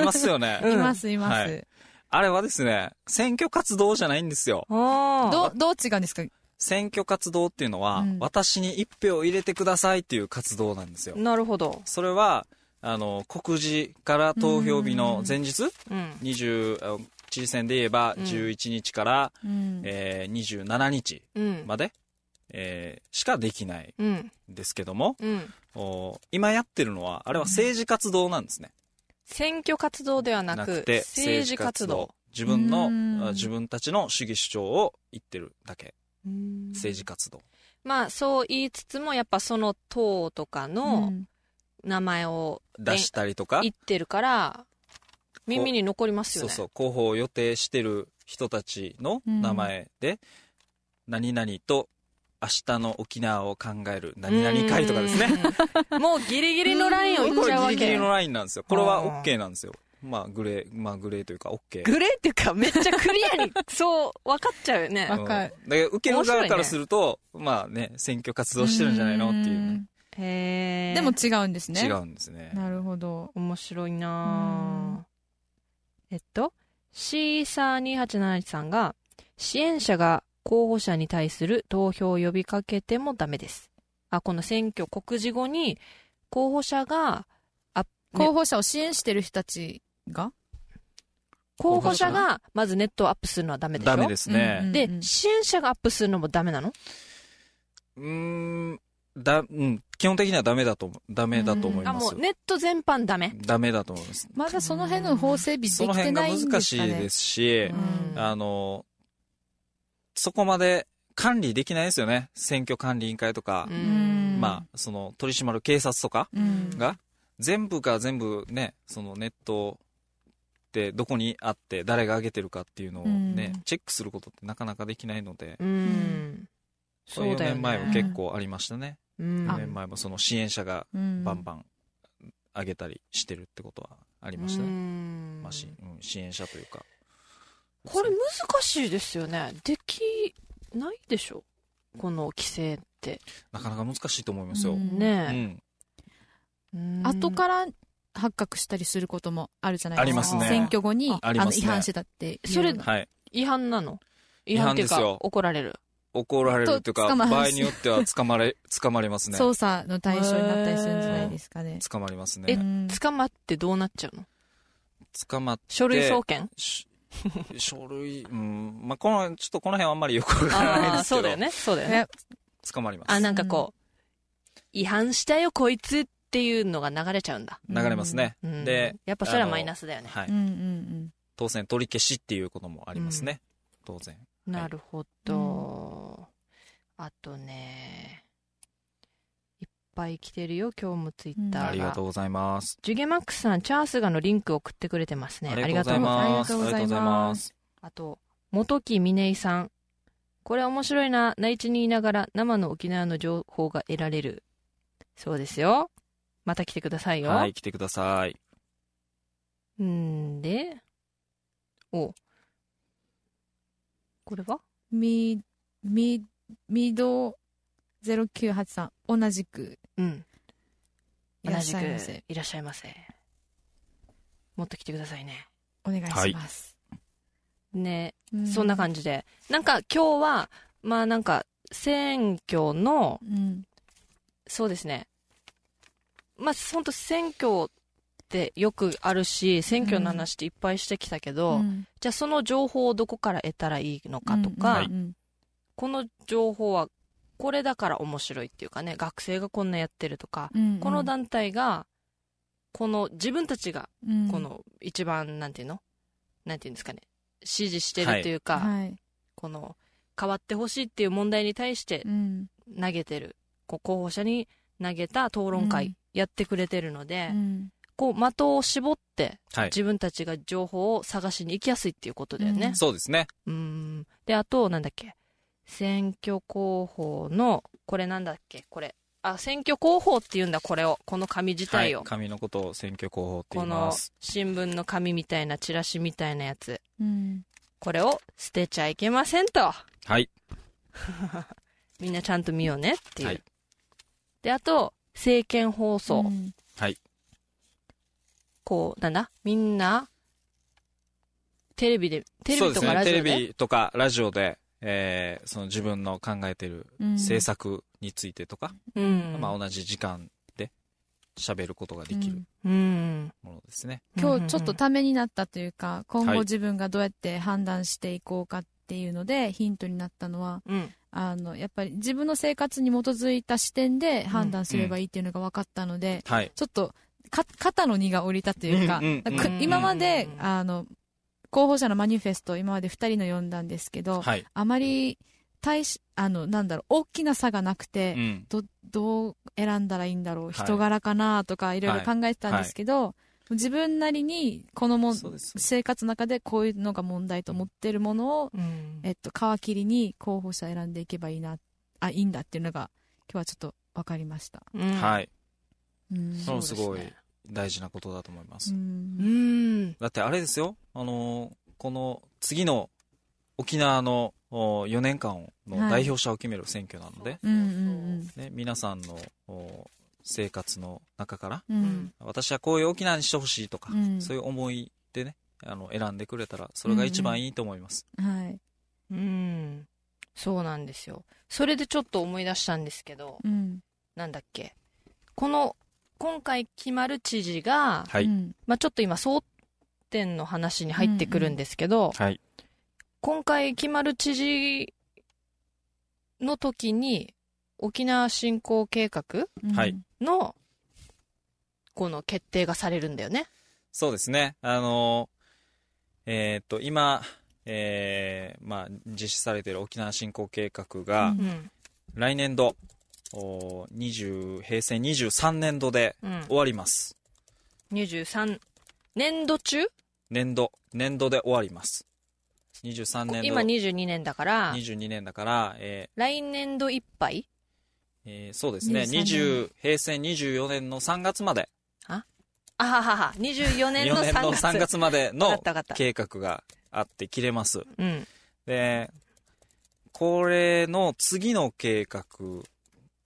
*laughs* ますよね、う *laughs* んいますいます、はいあれはですね選挙活動じゃないんですよあどうどう違うんですか？選挙活動っていうのは、うん私に一票入れてくださいっていう活動なんですよなるほど。それはあの告示から投票日の前日？うん。20あ知事選で言えばうん11日から、うんえー27日うん。まで、えーしかできないうん。んですけどもうん。お今やってるのはあれは政治活動なんですね、選挙活動ではなく、政治活動。自分の自分たちの主義主張を言ってるだけ。うん。政治活動。まあ、そう言いつつも、やっぱその党とかうのん。名前を出したりとか、言ってるから、耳に残りますよね。そうそう候補を予定してる人たちの名前で、何々と明日の沖縄を考える何々会とかですね。うん。もうギリギリのラインを言っちゃうわけ。これギリギリのラインなんですよ。これは OK なんですよ。まあグレーまあグレーというか OK グレーっていうか、めっちゃクリアに、そう、分かっちゃうよね。わかる。うんだから受ける側からすると、まあね選挙活動してるんじゃないの？っていう。ねへー。でも違うんですね。違うんですね。なるほど。面白いなぁえっと、シーサー2871さんが、支援者が候補者に対する投票を呼びかけてもダメです。あ、この選挙告示後に、候補者が、あ、候補者を支援してる人たちが？候補者が、まずネットをアップするのはダメでしょ？ダメですね、うんうんで、支援者がアップするのもダメなの？うーん、だ、うん、基本的にはダメだとダメだと思いあ、ます。もう。ネット全般ダメ。ダメだと思います。まだその辺の法整備できてその辺がないんですかね。難しいですし、うん。あの、そこまで管理できないですよね。選挙管理委員会とかう、んまあ、その取り締まる警察とかうんが、全部が全部ね、そのネットでどこにあって誰が上げてるかっていうのをね、うんチェックすることってなかなかできないので、うん。そう4そうだよ年前もね。結構ありましたね。うん4年前もその支援者がうんバンバン上げたりしてるってことはありましたうね。んまあしうん支援者というか。これ難しいですよね。できないでしょ？この規制って。なかなか難しいと思いますよ。うんうねん。え。後から発覚したりすることもあるじゃないですか。ありますね選挙後に、あの違反してたって。それはい。違反なの？違反っていうか違反ですよ怒られる？怒られるっていうか、場合によっては *laughs* 捕まれ、捕まりますね。捜査の対象になったりするんじゃないですかね。捕まりますえね。うん捕まってどうなっちゃうの？捕まって。書類送検？し *laughs* 書類、うん。まあ、この、ちょっとこの辺はあんまりよくわからないですけど。そうだよね。そうだよね。捕まります。あ、なんかこう、違反したよこいつっていうのが流れちゃうんだ。流れますね。うんで、やっぱそれはマイナスだよね。はいうん。うん当選取り消しっていうこともありますね。当然。なるほど、あとねぱい来てるよ今日もツイッターが、ありがとうございます。ジュゲマックスさんチャースガのリンク送ってくれてますね。ありがとうございます。ありがとうございます。あと元木峰井さん。これ面白いな。内地にいながら生の沖縄の情報が得られる。そうですよ。また来てくださいよ、はい、来てください。んで。お。これは？み、み、みど0983、同じくうん。いらっしゃいませ。同じく。いらっしゃいませ。もっと来てくださいね。お願いします。ね。うそんな感じで。なんか今日はまあなんか選挙のうん。そうですね。まあ本当選挙ってよくあるし選挙の話っていっぱいしてきたけど、うん。じゃあその情報をどこから得たらいいのかとか、うんうん。この情報はこれだから面白いっていうかね学生がこんなやってるとか、うんうん。この団体がこの自分たちがうん。この一番なんていうの？なんていうんですかね支持してるというか、はい。この変わってほしいっていう問題に対してうん。投げてるこう候補者に投げた討論うん。会やってくれてるので、うん。こう的を絞ってはい。自分たちが情報を探しに行きやすいっていうことだよね。そうですね。うん。であとなんだっけ選挙広報のこれなんだっけ？これ。あ選挙広報っていうんだこれを。この紙自はい体を、。紙のことを選挙広報って言このいます。新聞の紙みたいなチラシみたいなやつ。うん。これを捨てちゃいけませんと。はい。*laughs* みんなちゃんと見ようねっていう、はい。であと政見放送、うん。はい。こうなんだ？みんなテレビでテレビとそうですね。かラジオでテレビとかラジオで、えーその自分の考えてるうん。政策についてとか、うん、まあ同じ時間で喋ることができるうん。ものですね。今日ちょっとためになったというか、今はい。後自分がどうやって判断していこうかっていうのでヒントになったのはうん。あのやっぱり自分の生活に基づいた視点で判断すればいいっていうのが分かったので、はい。ちょっとか肩の荷が下りたというか,、うんうんうんく今までうんあの候補者のマニフェストを今まで2人の読んだんですけど、はい。あまり大しあのなんだろう大きな差がなくて、うん。どどう選んだらいいんだろう、い人柄かなとかいろいろ考えてたんですけど、自分なりにこのも生活の中でこういうのが問題と思ってるものを、うんえっと、皮切りに候補者選んでいけばいいなあいいんだっていうのが今日はちょっと分かりました。うんはい。うんそのすごい大事なことだと思います。うん。うん。だってあれですよ、あのーこの次の沖縄のお4年間のはい。代表者を決める選挙なので、うんうんね、皆さんのお生活の中から、うん。うん私はこういう沖縄にしてほしいとか、うん。そういう思いでね、あの選んでくれたら、それが一番いいと思います。はい。うん。そうなんですよ。それでちょっと思い出したんですけどうん。なんだっけ。この今回決まる知事が、はい。うん。まあ、ちょっと今争点の話に入ってくるんですけど、はい。今回決まる知事の時に沖縄振興計画のこの決定がされるんだよね。そうですね。あのーえーっと、今、えーまあ、実施されている沖縄振興計画が、うん。うん。来年度、お20平成23年度でうん。終わります。23年度中？年度、年度で終わります。23年度、今22年だから。22年だから、え来年度いっぱい？ーえーそうですね、23年。20平成24年の3月まで、あ？ははは。24年の4年の3月3月までの計画があって切れます。うん。で、これの次の計画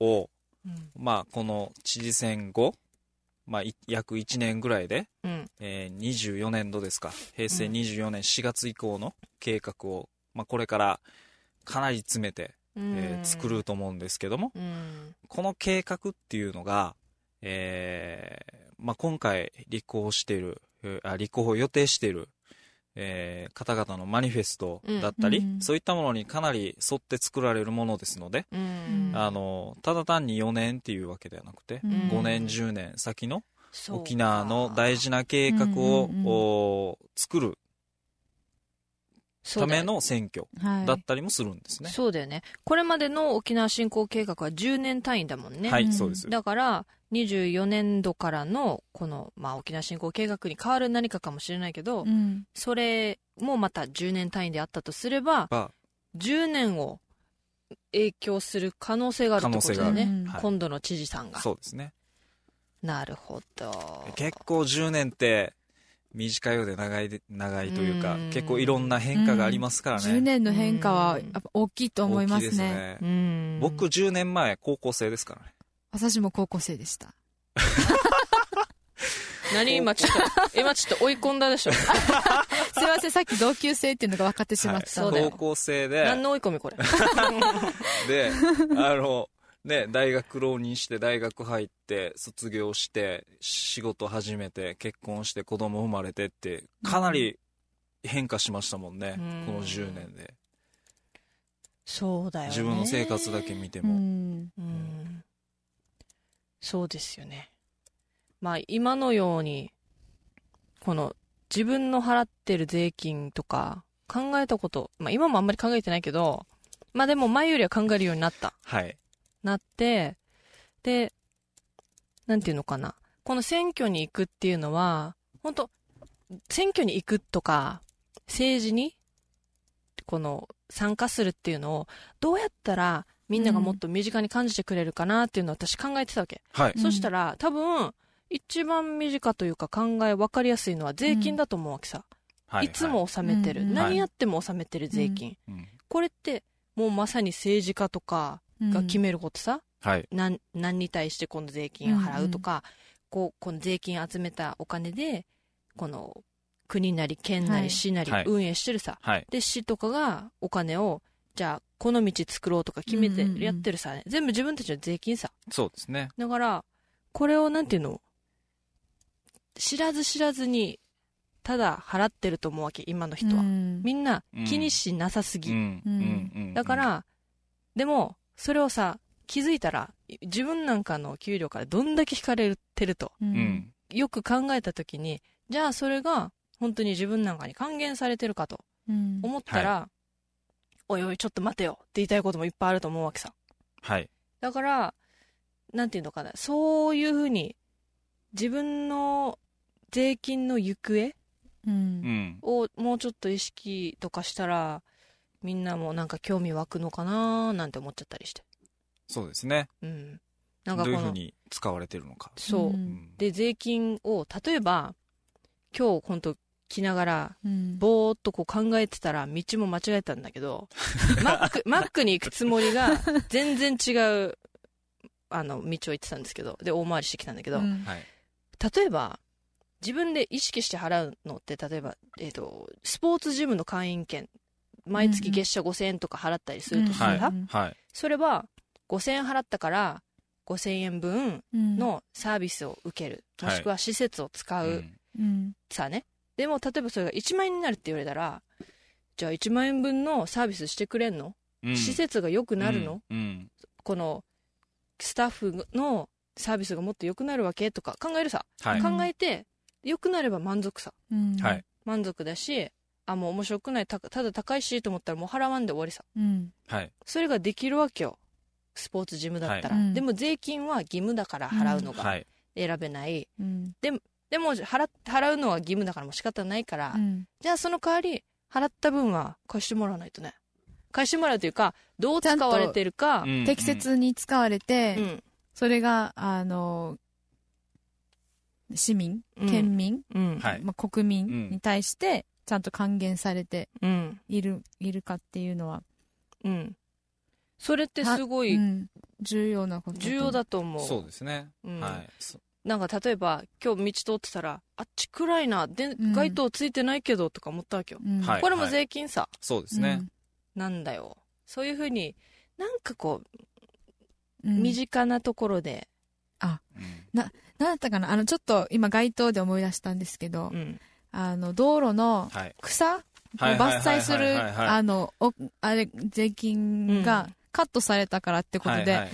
を、うん。まあ、この知事選後、まあ、い約1年ぐらいで、うん。えー24年度ですか、平成24年4月以降の計画を、まあ、これからかなり詰めて、えー作ると思うんですけども、うん。この計画っていうのが、えーまあ、今回立候補している、えーあ立候補を予定している、えー方々のマニフェストだったり、うんそういったものにかなり沿って作られるものですので、うん。あのただ単に4年っていうわけではなくて、うん。5年10年先の沖縄の大事な計画を、作るための選挙はいだったりもするんですね。そうだよね。これまでの沖縄振興計画は10年単位だもんね。はい、うんそうです。だから、24年度からの、この、まあ、沖縄振興計画に変わる何かかもしれないけど、うんそれもまた10年単位であったとすれば、ま10年を影響する可能性があるってことだよね。今度の知事さんあ、が。そうですね。なるほど。結構10年って短いようで長いで、長いというかうん、結構いろんな変化がありますからね。10年の変化はうんやっぱ大きいと思います大きいですね。うん。僕10年前高校生ですからね。私も高校生でした。*laughs* 何今ちょっと、*laughs* 今ちょっと追い込んだでしょ。*laughs* すいません、さっき同級生っていうのが分かってしまったので。そうだよ高校生で、何の追い込みこれ？で、あの、ね、大学浪人して大学入って卒業して仕事始めて結婚して子供生まれてってかなり変化しましたもんね、うんこの10年でそうだよね。自分の生活だけ見てうも、ん。うん。そうですよね。まあ今のように、この自分の払ってる税金とか考えたこと、まあ今もあんまり考えてないけど、まあでも前よりは考えるようになった。はいなって、で、なんていうのかな。この選挙に行くっていうのは、本当選挙に行くとか、政治に、この、参加するっていうのを、どうやったらみんながもっと身近に感じてくれるかなっていうのを私考えてたわけ。はい、うん。そしたら、多分、一番身近というか考え分かりやすいのは税金だと思うわけさ。はい。いつも納めてる。うん。何やっても納めてる税金。うん。これって、もうまさに政治家とかが決めることさ。はい。何何に対してこの税金を払うとか、こうこの税金集めたお金でこの国なり県なはい。り市なりはい。運営してるさ、はい。で市とかがお金をじゃあこの道作ろうとか決めてうんうんうん。やってるさ、全部自分たちの税金さ。そうですね。だからこれをなんていうの？知らず知らずにただ払ってると思うわけ今の人は、うん。みんな気にしなさすぎ、うん。うん。うん。だから、でも、それをさ、気づいたら、自分なんかの給料からどんだけ引かれてると、ううん。んよく考えたときに、じゃあそれが本当に自分なんかに還元されてるかとうん。思ったら、おいおい、ちょっと待てよって言いたいこともいっぱいあると思うわけさ。はい。だから、なんていうのかな、そういうふうに、自分の税金の行方うん。うん。をもうちょっと意識とかしたら、みんなもなんか興味湧くのかななんて思っちゃったりして。そうですねうん。などんかこの、ういうふうに使われてるのか、そう。で、税金を、例えば、今日本当来ながら、うんぼーっとこう考えてたら、道も間違えたんだけど、*laughs* マック、マックに行くつもりが、全然違う、あの、道を行ってたんですけど、で、大回りしてきたんだけど、うんはい例えば、自分で意識して払うのって、例えば、えっ、と、スポーツジムの会員券、毎月月謝5000円とか払ったりするとするはい。さ、うんはい。それは、5000円払ったから、5000円分うんのサービスを受ける、はいもしくは施設を使う、さね。でも、例えばそれが1万円になるって言われたら、じゃあ1万円分のサービスしてくれんの、うん。施設が良くなるの、うん。うん。この、スタッフのサービスがもっと良くなるわけ？とか考えるさ。はい。考えて、良くなれば満足さ。満足だし、あ、もう面白くない、たただ高いしと思ったらもう払わんで終わりさ。うんはいそれができるわけよ。スポーツジムだったら。はいうんでも税金は義務だから払うのがはい選べない。うんでも払っ払うのは義務だからもう仕方ないから、うんじゃあその代わり払った分は返してもらわないとね。返してもらうというか、どう使われてるか、うん適切に使われて、うん。それがあの市民うん県民、うん。はいまあ、国民に対してちゃんと還元されてうん。いるいるかっていうのは。うん。それってすごいうん。重要なこと重要だと思う。そうですね、うん。はい。そなんか例えば、今日道通ってたら、あっち暗いな、で、ん。街灯ついてないけど、とか思ったわけよ。うん。はい。これも税金さ、そうですね、なんだよ。そういうふうに、なんかこう、うん。身近なところで、うん。なんだったかな。あのちょっと今街頭で思い出したんですけど、うん。あの道路のはい。草を伐採するあのおあれ税金がカットされたからってことで、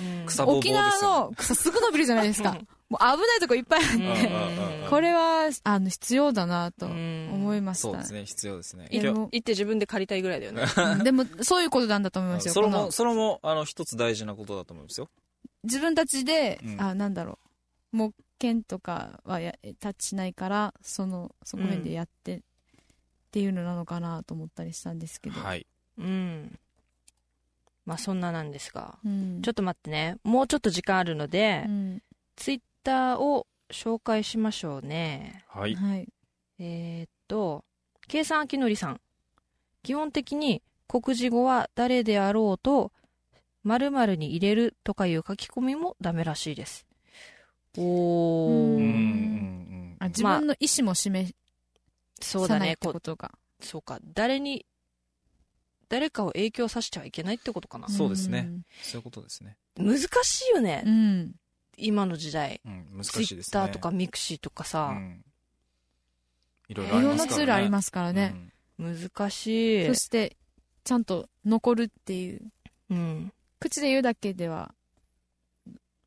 沖縄の草すぐ伸びるじゃないですか。もう危ないとこいっぱいあって、これは、あの、必要だなとうん。思いました。そうで。すね必要ですね。行って自分で借りたいぐらいだよね。うん。でも、そういうことなんだと思いますよ。それもそれもあの一つ大事なことだと思うんですよ。自分たちで、うん。あ、なんだろう、木剣とかはやタッチしないから、その、そこ面でやって、っていうのなのかなと思ったりしたんですけど。はいうん。まあそんななんですが。うん。ちょっと待ってね。もうちょっと時間あるので、うんツイッターを紹介しましょうね。はいはい。えーっと、計算あきのりさん。基本的に国字語は誰であろうと、〇〇に入れるとかいう書き込みもダメらしいです。おー。うんあ自分の意思も示そうだね。さないってこことが。そうか。誰に、誰かを影響させちゃいけないってことかな。そうですねそういうことですね難しいよね。うん。今の時代。うん難ツイしいですねッターとかミクシーとかうさ。んいろいいろありろんなますからねツールありますからね。難しいそ。して、ちゃんと残るっていう。うん。口で言うだけでは、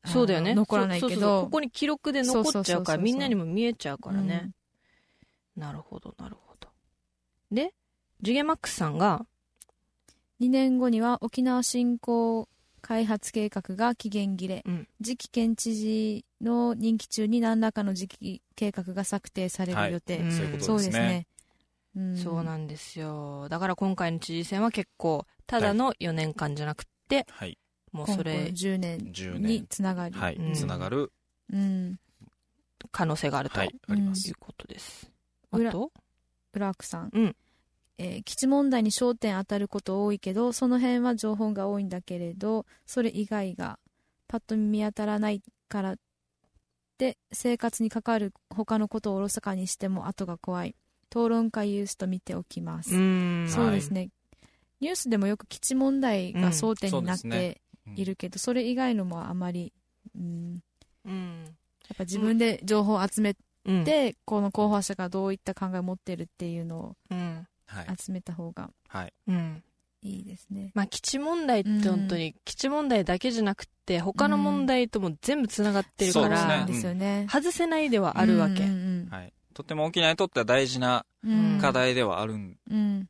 そうだよね。残らないけそうそうそう。ど。ここに記録で残っちゃうから、そうそうそうそうみんなにも見えちゃうからうねん。なるほど、なるほど。で、ジュゲマックスさんが、2年後には沖縄振興開発計画が期限切れ、うん。次期県知事の任期中に何らかの次期計画が策定される予定、はい。そういうことそうですね、うん。そうなんですよ。だから今回の知事選は結構、ただの4年間じゃなくて、はいもうそれ、10年10に年つながる、はいうん。つながる。うん、可能性があると、はいい、あります。うことです。あ裏と、ブラックさん、うん。えー基地問題に焦点当たること多いけどその辺は情報が多いんだけれどそれ以外がパッと見当たらないからで生活に関わる他のことをおろそかにしても後が怖い。討論会ユースと見ておきます、ん。そうですね、ニュースでもよく基地問題が争点になってうんいるけど、それ以外のもあまり、うん、うん。やっぱ自分で情報を集めうん。て、この候補者がどういった考えを持ってるっていうのをうん。はい集めた方がはいうん。いいですね。まあ、基地問題って本当に、基地問題だけじゃなくて、他の問題とも全部つながってるから、ですねなんですよね。外せないではあるわけ。うんうんはいとても沖縄にとっては大事なうん課題ではあるん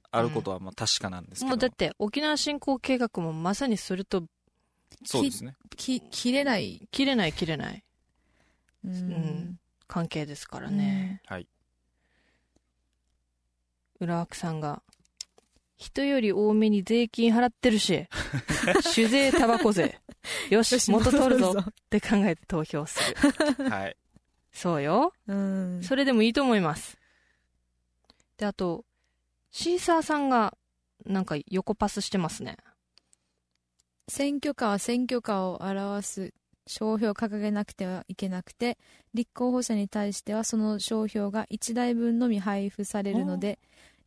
あることはまあ確かなんですけどもうだって、沖縄振興計画もまさにそれと、そうですねき切れない、切れない切れないうんん関係ですからね。はい浦枠さんが、人より多めに税金払ってるし、*laughs* 酒税、タバコ税。*laughs* よし、元取るぞって考えて投票する。*laughs* はいそうよ。うんそれでもいいと思います。で、あと、シーサーさんが、なんか横パスしてますね。選挙カーは選挙カーを表す商標を掲げなくてはいけなくて立候補者に対してはその商標が1台分のみ配布されるので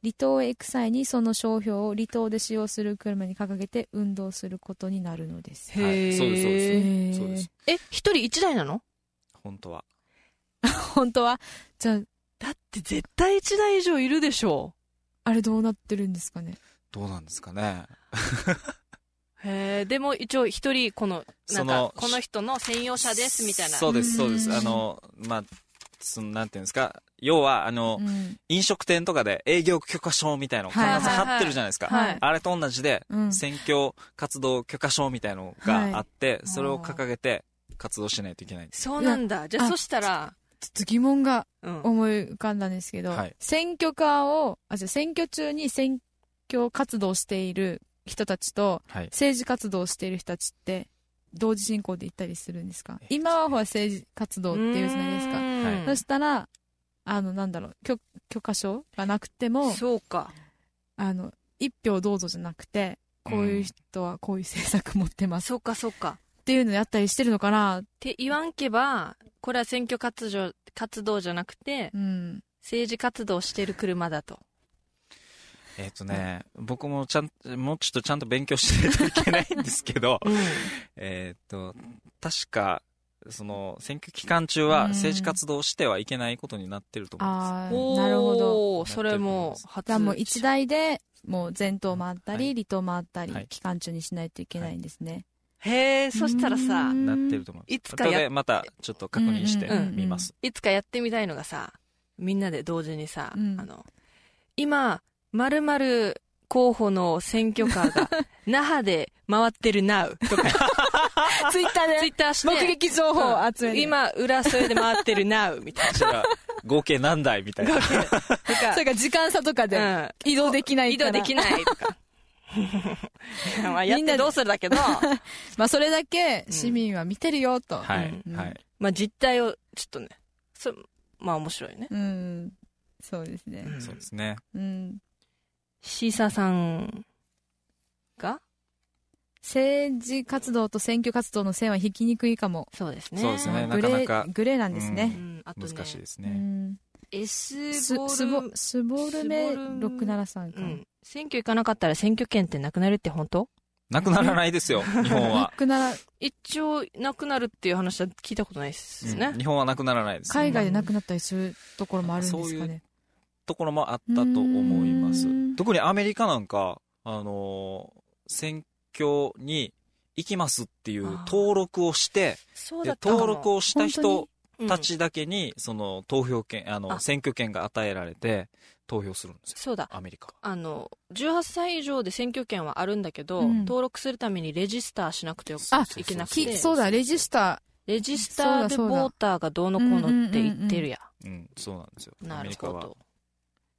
離島へ行く際にその商標を離島で使用する車に掲げて運動することになるのです。はい。そうですそうです。そうです。え、一人一台なの？本当は。本当は？じゃあだって絶対一台以上いるでしょあれどうなってるんですかね。どうなんですかね。う。へえ、でも一応一人、この、なんかその、この人の専用車ですみたいな。そうですそうです。うんあのまあそのなんていうんですか。要はあの、うん。飲食店とかで営業許可証みたいのを必ずはいはいはい。貼ってるじゃないですか、はい。あれと同じで、うん。選挙活動許可証みたいのがあって、それを掲げて活動しないといけない。そうなんだ。じゃああそしたら、ちょっと疑問がうん。思い浮かんだんですけど、はい。選挙カーをあじゃあ選挙中に選挙活動している人たちとはい。政治活動をしている人たちって同時進行で行ったりするんですか？えっと今はほら政治活動っていうじゃないですかうんそしたらあのなんだろう許許可証がなくてもそうか。あの一票どうぞじゃなくてこういう人はこういう政策持ってますそうか、そうか。っていうのやったりしてるのかなって言わんけば、これは選挙活動活動じゃなくて、うん政治活動してる車だと。えっ、とね、僕もちゃん、もうちょっとちゃんと勉強しないといけないんですけど、うん。えっと、確か、その、選挙期間中はうん。政治活動をしてはいけないことになってると思うんです。ああなるほど。それも初。じゃあもう一台でもう前頭回ったり、はい。離島回ったり、はい。期間中にしないといけないんですね。へえそしたらさうんなってると思います。いつかやまたちょっと確認してうんうんうんうん。みます。いつかやってみたいのがさみんなで同時にさ、うん。あの今まるまる候補の選挙カーが *laughs* 那覇で回ってる NOW とか。*laughs* ツイッターツイッターして。目撃情報を集める。今浦添で回ってる NOW みたいこちら合計何台みたいな。な *laughs* とか。それから時間差とかでうん。移動できないから。移動できないとか。まあやってどうするだけど、まあそれだけ市民は見てるよと。はいうん。はい。まあ実態をちょっとね。そまあ面白いね。うん。そうですね。うん。そうですね。うん。シーサーさんが？政治活動と選挙活動の線は引きにくいかも。そうですねそうですねグレーなかなかグレーなんですうね。んあとねう難しいですねん。S スボスボルスボルメスボル673か。うん選挙行かなかったら選挙権ってなくなるって本当？なくならないですよ *laughs* 日本は6なら一応なくなるっていう話は聞いたことないですねうん、日本はなくならないです海外でなくなったりするところもあるんですかそう。ところもあったと思います。うん。特にアメリカなんかあのー選挙に行きますっていう登録をしてで登録をした人うん。たちだけにその投票権あのあ。選挙権が与えられて投票するんですよ。そうだ。アメリカ。はあの18歳以上で選挙権はあるんだけど、うん。登録するためにレジスターしなくてよあいけなくて。きそうだ、レジスタレジスターでボーターがどうのこうのって言ってるや、うんそうなんですよ。なるアメリカは。ほど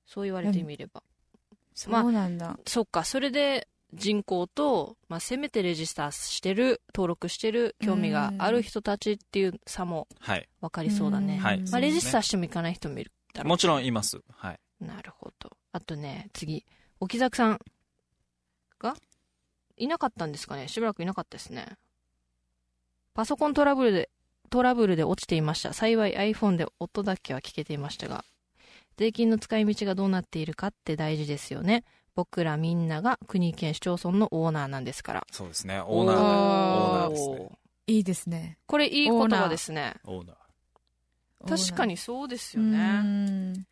そう言われてみれば、ー。そうなんだ。そっか。それで人口と、まあ、せめてレジスターしてる登録してる興味がある人たちっていう差もはい。分かりそうだね、うん。はい。まあ、レジスターしてもいかない人もいるだろう。もちろんいます。はい。なるほど。あとね次。沖崎さんがいなかったんですかね。しばらくいなかったですね。パソコントラブルでトラブルで落ちていました。幸い iPhone で音だけは聞けていましたが税金の使い道がどうなっているかって大事ですよね。僕らみんなが国県市町村のオーナーなんですから。そうですね。オーナーオーナーですね。いいですね。これいい言葉ですね。オーナー。確かにそうですうよね。ん。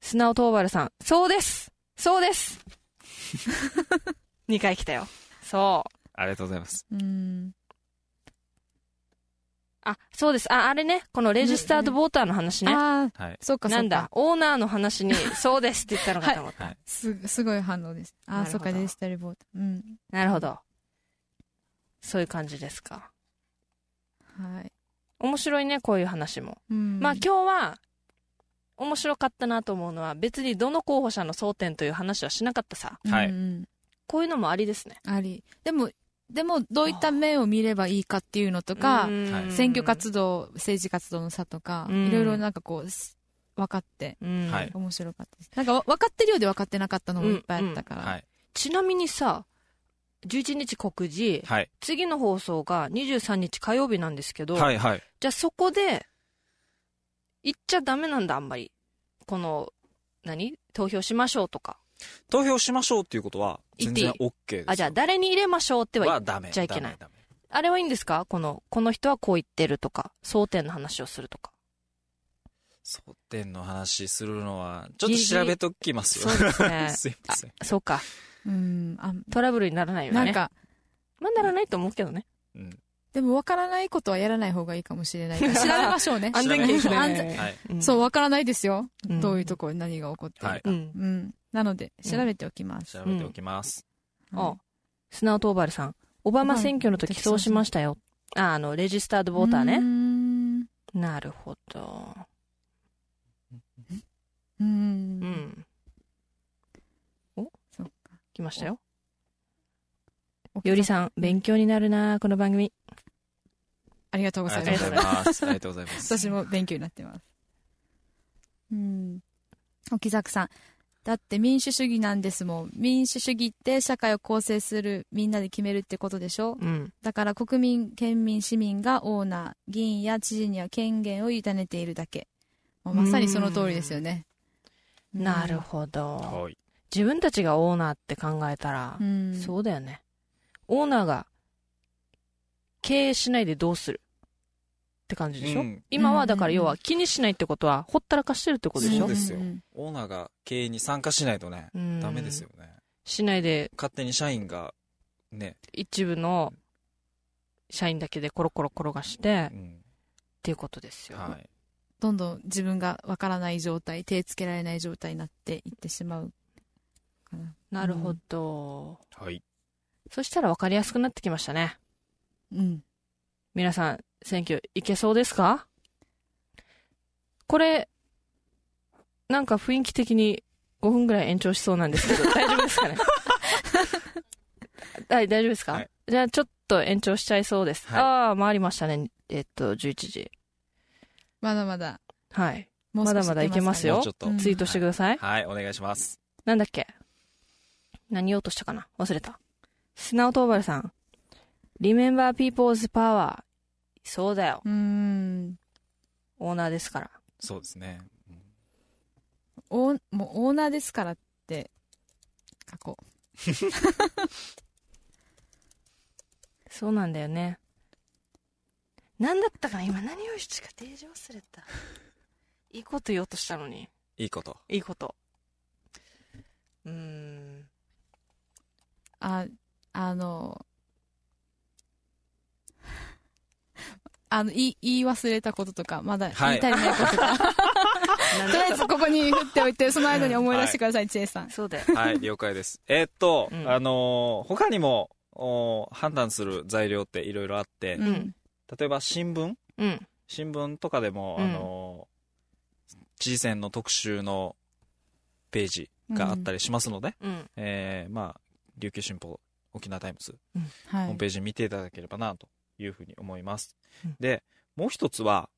砂尾東原さんそうです。そうです。*laughs* 2回来たよ。そう。ありがとうございます。うん。あ、そうです。あ、あれね、このレジスタードボーターの話ね。ああ、はいそうかそうか。なんだ、オーナーの話に、そうですって言ったのかと思った。はいす、すごい反応です。あそうか、デジタルボート。うん。なるほど。そういう感じですか。はい。面白いね、こういう話も。うん。まあ今日は、面白かったなと思うのは、別にどの候補者の争点という話はしなかったさ。はいこういうのもありですね。あり。でも、でも、どういった面を見ればいいかっていうのとか、はい選挙活動、政治活動の差とか、うん。いろいろなんかこう、す分かって、面白かったです。なんかわ分かってるようで分かってなかったのもいっぱいあったから。はい。ちなみにさ、11日告示、はい。次の放送が23日火曜日なんですけど、はいはい。じゃあそこで、言っちゃダメなんだ、あんまり。この、何？投票しましょうとか。投票しましょうっていうことは全然 OK ですよあ、じゃあ誰に入れましょうっては言っはダメちゃいけないあれはいいんですか？この、この人はこう言ってるとか、争点の話をするとか。争点の話するのはちょっと調べときますよそうですね。*laughs* すいませんそうか。うん。あ、トラブルにならないよね。なんか、まあならないと思うけどね。うんでも分からないことはやらない方がいいかもしれない。*laughs* 調べましょうね。安全圏安全はいうんそう、分からないですよ。うんどういうところに何が起こってるか。はいうん。うん。なので、調べておきます。調べておきますあ、砂尾東原さん。オバマ選挙の時そうしましたよ。あ、あの、レジスタードボーターね。ん。なるほど。う。うんん。お？そっか。来ましたよ。よりさん、勉強になるなこの番組。ありがとうごあざいますりがとうござい。ますありがとうございます私も勉強になってます。うん。沖崎さん。だって民主主義なんですもん。民主主義って社会を構成するみんなで決めるってことでしょ？うん。だから国民、県民、市民がオーナー、議員や知事には権限を委ねているだけ。もうまさにその通りですよね。なるほど。はい自分たちがオーナーって考えたらう、ん。そうだよね。オーナーが経営しないでどうする？って感じでしょ、うん。今はだからうん要は気にしないってことはほったらかしてるってことでしょ？そうですよ。オーナーが経営に参加しないとねうん。ダメですよね。しないで勝手に社員がね、一部の社員だけでコロコロ転がしてっうんていうことですよ。はい、どんどん自分がわからない状態手つけられない状態になっていってしまうかな。なるほど。はい、そしたら分かりやすくなってきましたね。うん。皆さん、選挙いけそうですか？これ、なんか雰囲気的に5分ぐらい延長しそうなんですけど、*laughs* 大丈夫ですかね？*laughs* はい、大丈夫ですか、はいじゃあちょっと延長しちゃいそうです。はいああ、回りましたね。えっと、11時。まだまだはい。もう少しまだまだいけますよもうちょっと、うんツイートしてください。はい、お願いします。なんだっけ？何言おうとしたかな？忘れた。砂尾東原さん。Remember people's power. そうだよ。うーんオーナーですから。そうですね。もうオーナーですからって書こ *laughs* そうなんだよね。なんだったかな？今何をしたかデージ忘れた？いいこと言おうとしたのに。いいこと。いいこと。うーん。ああのあの言い言い忘れたこととかまだはい。言い足りないこととか、*laughs* とりあえずここに振っておいてその間に思い。出してください、千恵さん。そうだよ。はい、了解です。えーっと、うん。あのー他にも、お判断する材料っていろいろあって、うん。例えば新聞？うん。新聞とかでも、うん。あのー知事選の特集のページがあったりしますので、うん。えーまあ、琉球新報、沖縄タイムズ、はい。ホームページ見ていただければなというふうに思います。うん。で、もう一つは、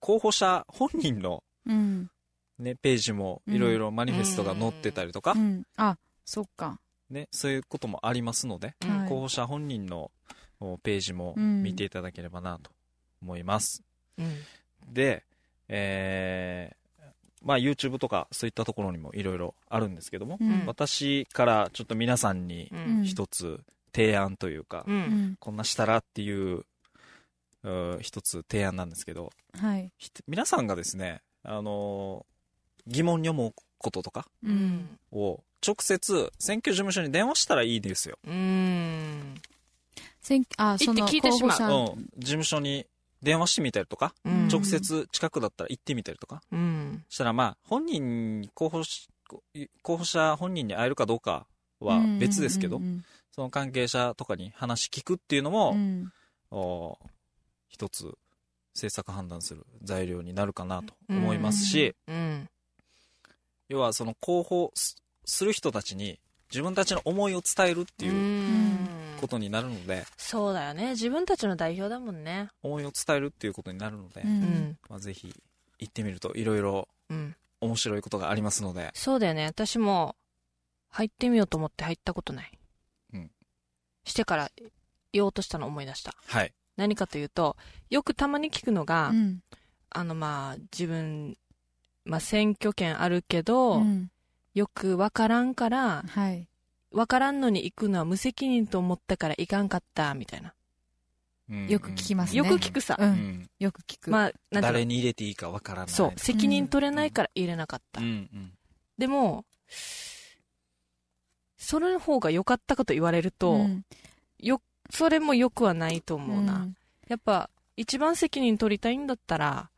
候補者本人の、うん。ね、ページもいろいろマニフェストが載ってたりとか、うん。あそっか。ね、そういうこともありますので、候補者本人のおページもうん。見ていただければなと思います。うん。で、えーまあ YouTube とかそういったところにもいろいろあるんですけども、うん。私からちょっと皆さんに。一つ提案というか、う。うんんこんなしたらっていう、うー一つ提案なんですけど、はいひ皆さんがですね、あのー疑問に思うこととかううんん。を直接選挙事務所に電話したらいいですよ。うん。選あその行って聞いてしまう候補者うん、事務所に電話してみたりとか、うん直接近くだったら行ってみたりとか、うん。したらまあ、本人に候補し、候補者本人に会えるかどうかは別ですけど、うんその関係者とかに話聞くっていうのも、うんうんお一つ政策判断する材料になるかなと思いますし、うん。要はその候補すする人たちに自分たちの思いを伝えるっていううんことになるので、そうだよね。自分たちの代表だもんね。思いを伝えるっていうことになるので、ううんん。まあ、ぜひ行ってみるといろいろうん。面白いことがありますので、そうだよね。私も入ってみようと思って入ったことない。うんしてから言おうとしたの思い出した。はい。何かというと、よくたまに聞くのが、うんあのまあ自分、まあ選挙権あるけど、うんよくわからんから、はいわからんのに行くのは無責任と思ったから行かんかった、みたいな。うんよく聞きますねよく聞くさ。ううんんよく聞くまあ、誰に入れていいかわからない。そう、責任取れないから入れなかった。うんうん。でも、それの方が良かったかと言われると、うん。よ、それも良くはないと思うな。ん。やっぱ、一番責任取りたいんだったら、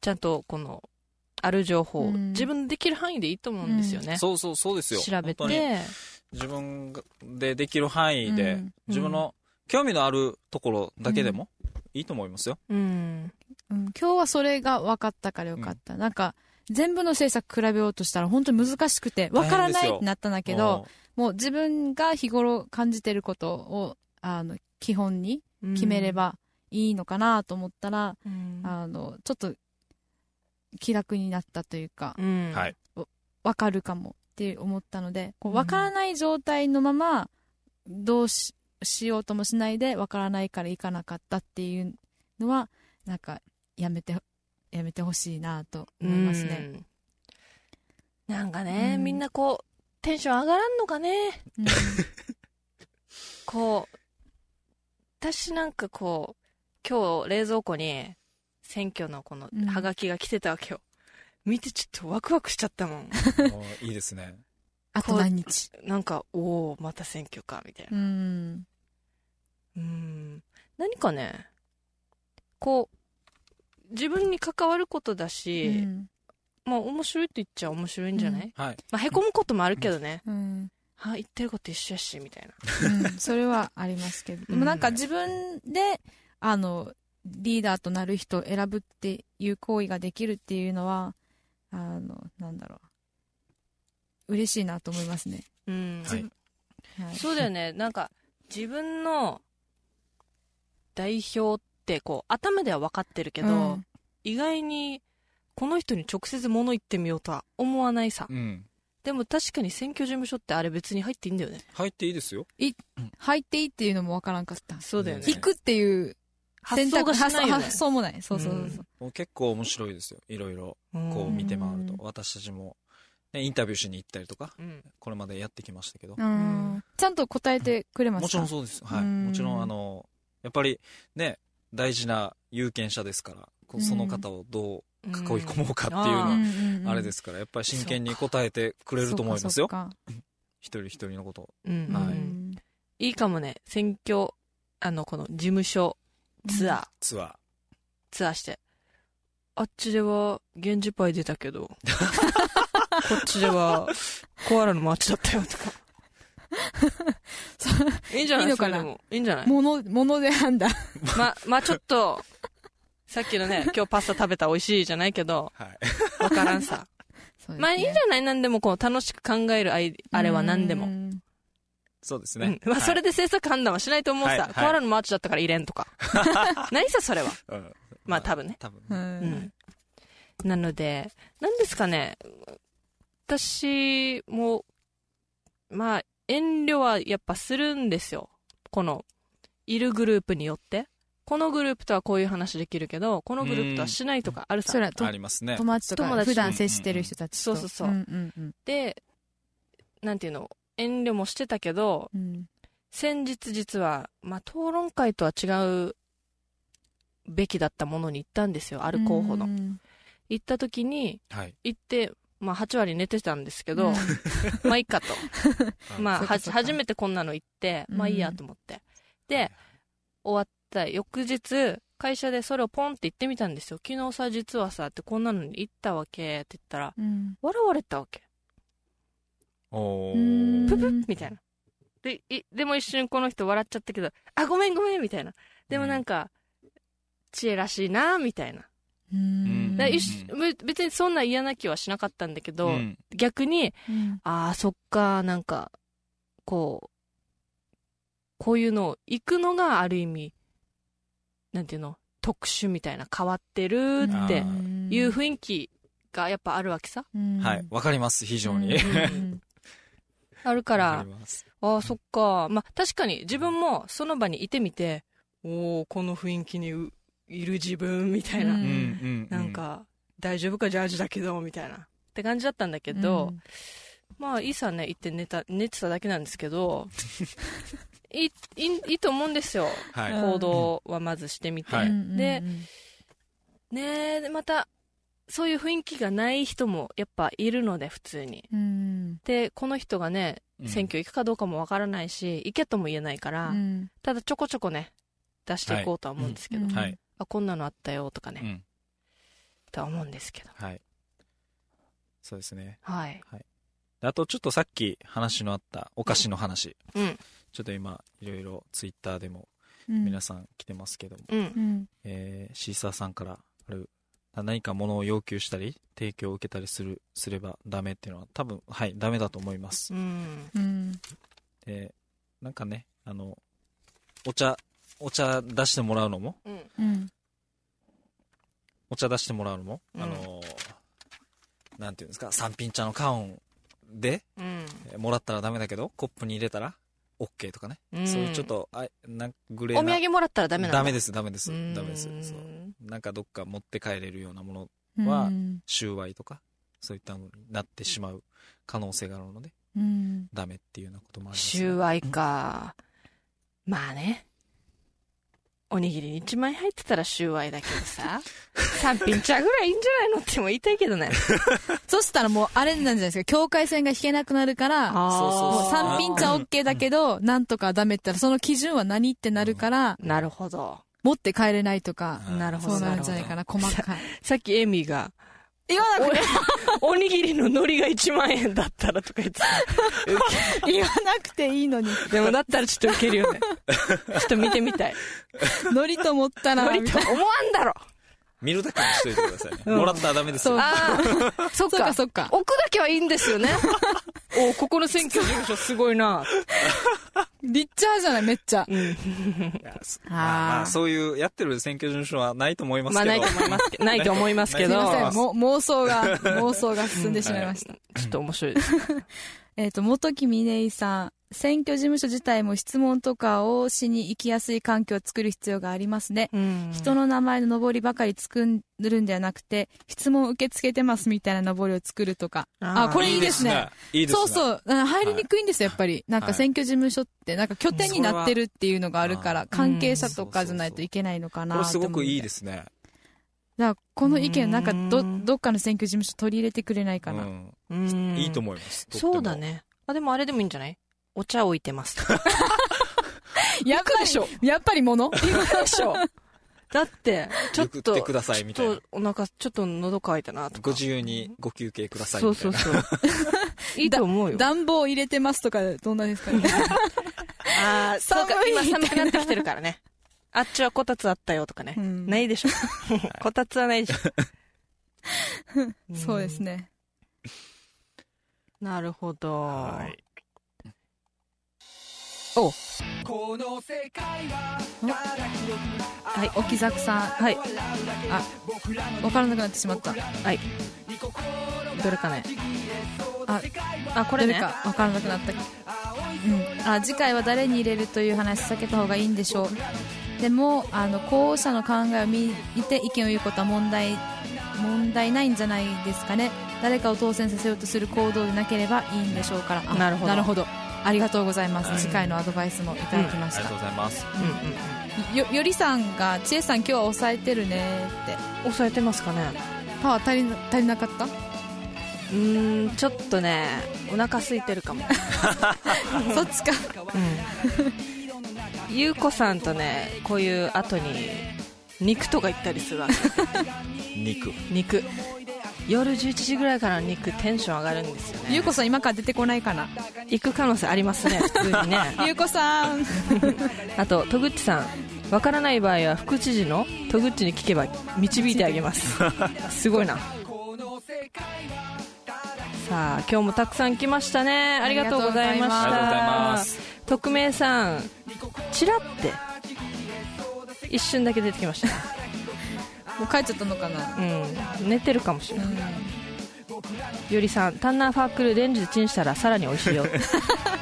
ちゃんとこの、ある情報をうん。自分できる範囲でいいと思うんですよね。そうそうそうですよ。調べて、自分でできる範囲で、うん。自分の興味のあるところだけでもいいと思いますよ。うん。うん。今日はそれが分かったからよかった、なんか全部の政策比べようとしたら本当に難しくて分からないってなったんだけどもう。自分が日頃感じてることをあの基本に決めればいいのかなと思ったら、うん、あのちょっと気楽になったというかううん。ん。はい。分かるかもって思ったのでこううん。分からない状態のままどうししようともしないで分からないから行かなかったっていうのはなんかやめてやめてほしいなと思いますね。うんなんかね、うんみんなこう、テンション上がらんのかね。うん *laughs* こう、私なんかこう、今日冷蔵庫に選挙のこのうんハガキが来てたわけよ。見てちょっとワクワクしちゃったもん。*laughs* いいですね。あと何日？なんか、おおまた選挙か、みたいな。うん。うん。何かね、こう、自分に関わることだし、うんまあ面白いと言っちゃ面白いんじゃない、はい。まあ凹むこともあるけどね。うん。あ、言ってること一緒やし、みたいな。うん、それはありますけど。でもなんか自分で、あの、リーダーとなる人を選ぶっていう行為ができるっていうのは、あの、なんだろう。嬉しいなと思いますね。うん。はい。はい。そうだよね。なんか、自分の代表って、こう、頭では分かってるけど、うん意外に、この人に直接物言ってみようとは思わないさ。うん。でも確かに選挙事務所ってあれ別に入っていいんだよね。入っていいですよ。入っていいっていうのもわからんかった。そうだよね。行くっていう発想がしないよね発。発想もない。そうそうそうそう。もう結構面白いですよ。いろいろ、うんこう見て回るとうん。私たちも、ね、インタビューしに行ったりとか、うん。これまでやってきましたけど。うんちゃんと答えてくれますかもちろんそうです。はい。うんもちろん、あの、やっぱりね、大事な有権者ですから、その方をどう囲い込もうかっていうあのは、んあれですから、やっぱり真剣に答えてくれると思いますよ。一人一人のことを。うんそうかはいうんいいかもね。選挙、あの、この事務所ツアー、ツアー。ツアーして。あっちでは、源氏パイ出たけど、*laughs* こっちでは、コアラのマーチだったよとか。*laughs* いいんじゃない？いいいいんじゃない？もの、もので判断。ま、まあちょっと、さっきのね、*laughs* 今日パスタ食べた美味しいじゃないけど、はい。わからんさ。*laughs* ねまあいいんじゃない？何でもこう楽しく考えるあいあれは何でも。うんそうですね。うん。まあそれで、で政策判断はしないと思うさ。コアラのマーチだったから入れんとか。何さそれは？うんまあ多分ね。多分うね。うんん。なので、何ですかね。私も、まあ遠慮はやっぱするんですよ。この、いるグループによって。このグループとはこういう話できるけど、このグループとはしないとかあるさそ。れはとありますね。友達とか普段接してる人たちと。そうそうそううんうんうんで、なんていうの、遠慮もしてたけど、うん先日実は、まあ、討論会とは違うべきだったものに行ったんですよ、ある候補の。うん行った時に、はい。行って、まあ、8割寝てたんですけど、*laughs* まあ、いいかと。*laughs* まあ、は初めてこんなの行って、まあ、いいやと思って。で、終わった翌日、会社でそれをポンって言ってみたんですよ。昨日さ、実はさ、ってこんなのに行ったわけって言ったら、うん笑われたわけ。お。ププッみたいな。で、い、でも一瞬この人笑っちゃったけど、あ、ごめんごめんみたいな。でもなんか、知恵らしいなみたいな。うんだ別にそんな嫌な気はしなかったんだけど、うん逆に、うんああ、そっか、なんか、こう、こういうのを行くのがある意味、なんていうの、特殊みたいな変わってるってうんいう雰囲気がやっぱあるわけさ。うんはい。わかります、非常に。うんわうん *laughs* あるから。ああ、そっか。まあ、確かに自分もその場にいてみて、おおこの雰囲気にういる自分みたいな。うんうんうん。なん、か、大丈夫かジャージだけど、みたいな。って感じだったんだけど、まあ、いいさね、行って寝た、寝てただけなんですけど、*laughs* いい、いい、と思うんですよ。はい。うん行動はまずしてみて。でうんうんねまた、そういう雰囲気がない人もやっぱいるので、普通に。うんで、この人がね、うん選挙行くかどうかもわからないし、行けとも言えないから、うんただちょこちょこね、出していこうとは思うんですけど、うんはい。あ、こんなのあったよとかね、うん。とは思うんですけど。はい。そうですね。はい。であとちょっとさっき話のあったお菓子の話。うん。ちょっと今、いろいろツイッターでもうん皆さん来てますけども、うんう。んえーシーサーさんからある、何か物を要求したり、提供を受けたりする、すればダメっていうのは多分、はい、ダメだと思います。うん。うんで、なんかね、あの、お茶、お茶出してもらうのも、うん。うんお茶出してもらうのも、うんあの、なんていうんですか、三品茶の缶で、うん。えーもらったらダメだけど、コップに入れたら、OK とかね。うんそういうちょっと、あなんグレーおな。土産もらったらダメなんだ。ダメです、ダメです。うんダメです。そう。うんなんかどっか持って帰れるようなもの、うんは収賄とか、そういったものになってしまう可能性があるので、うんダメっていうようなこともあります、収賄か。まあね。おにぎりに1万円入ってたらシューワイだけどさ、3品茶ぐらいいいんじゃないのっても言いたいけどね。*laughs* そしたらもうあれなんじゃないですか、境界線が引けなくなるから、もうあ三品茶 OK だけど、なんとかダメって言ったら、その基準は何ってなるから、なるほど。持って帰れないとか、なるほど。そうなるんじゃないかな、細かい。さっきエミが、言わなくて、*laughs* おにぎりの海苔が1万円だったらとか言ってた。*laughs* 言わなくていいのに。でもだったらちょっとウケるよね。*laughs* ちょっと見てみたい。ノリと思ったら、海苔と思わんだろ見るだけにしといてくださいね。うんもらったらダメですよ。ああ、*laughs* そっかそっか。置くだけはいいんですよね。*laughs* おここの選挙事務所すごいな。リッチャーじゃない、めっちゃ。うん。あまあ、そういうやってる選挙事務所はないと思いますけど。まあないと思いますけど、*laughs* ないと思いますけど、すいません、妄想が、妄想が進んでしまいました。ちょっと面白いです。えっと、元木峰井さん。選挙事務所自体も質問とかをしに行きやすい環境を作る必要がありますね。うん人の名前の上りばかり作るんではなくて、質問受け付けてますみたいな上りを作るとか。あこれいいですね。いいですね。そうそう。あ入りにくいんですよ、やっぱり。なんはいか選挙事務所って、なんか拠点になってるっていうのがあるから、はい関係者とかじゃないといけないのかなこれすごくいいす。ですね。だからこの意見、なんかどう、んどっかの選挙事務所取り入れてくれないかな。うんうんいいと思います。そうだ。ね。あ、でもあれでもいいんじゃない？お茶置いてます。*laughs* やっぱでしょり、やっぱりものでしょ。だって、ちょっと、送ってくださいみたいなちょっとお腹、ちょっと喉乾いたなとか。ご自由にご休憩くださいそうみたいうな。そそう。*laughs* いいと思うよ。暖房入れてますとか、どんなですかね。*laughs* ああ、そうか、寒い今寒くなってきてるからね。あっちはこたつあったよとかね。うんないでしょ。*laughs* こたつはないでしょ。*laughs* そうですね。なるほど。はい。はい。沖作さん。はい。わからなくなってしまった。はい。どれかね。あ、あ、これね。どれかわからなくなった。うん。あ、次回は誰に入れるという話避けた方がいいんでしょう。でも、あの、候補者の考えを見て意見を言うことは問題、問題ないんじゃないですかね。誰かを当選させようとする行動でなければいいんでしょうから。あなるほどなるほど。ありがとうございます。はい次回のアドバイスもいただきましたありがとう。ございます。うんうん。よ、よりさんが、ちえさん今日は抑えてるねって。抑えてますかね。パワー足りな、足りなかった？うーん、ちょっとね、お腹空いてるかも。*laughs* そっちか。うん。ゆうこさんとね、こういう後に、肉とか言ったりするわけ。*laughs* 肉。肉。夜11時ぐらいから肉テンション上がるんですよね。ゆうこさん今から出てこないかな。行く可能性ありますね、普通にね。ゆうこさん。*laughs* あと、戸口さん。わからない場合は副知事の戸口に聞けば導いてあげます。*laughs* すごいな。さあ、今日もたくさん来ましたね。ありがとうございました。匿名さん、チラって、一瞬だけ出てきました。*laughs* もう帰っちゃったのかな？うん。寝てるかもしれない。うん。ゆりさん、タンナーファークルレンジでチンしたらさらに美味しいよ。*laughs*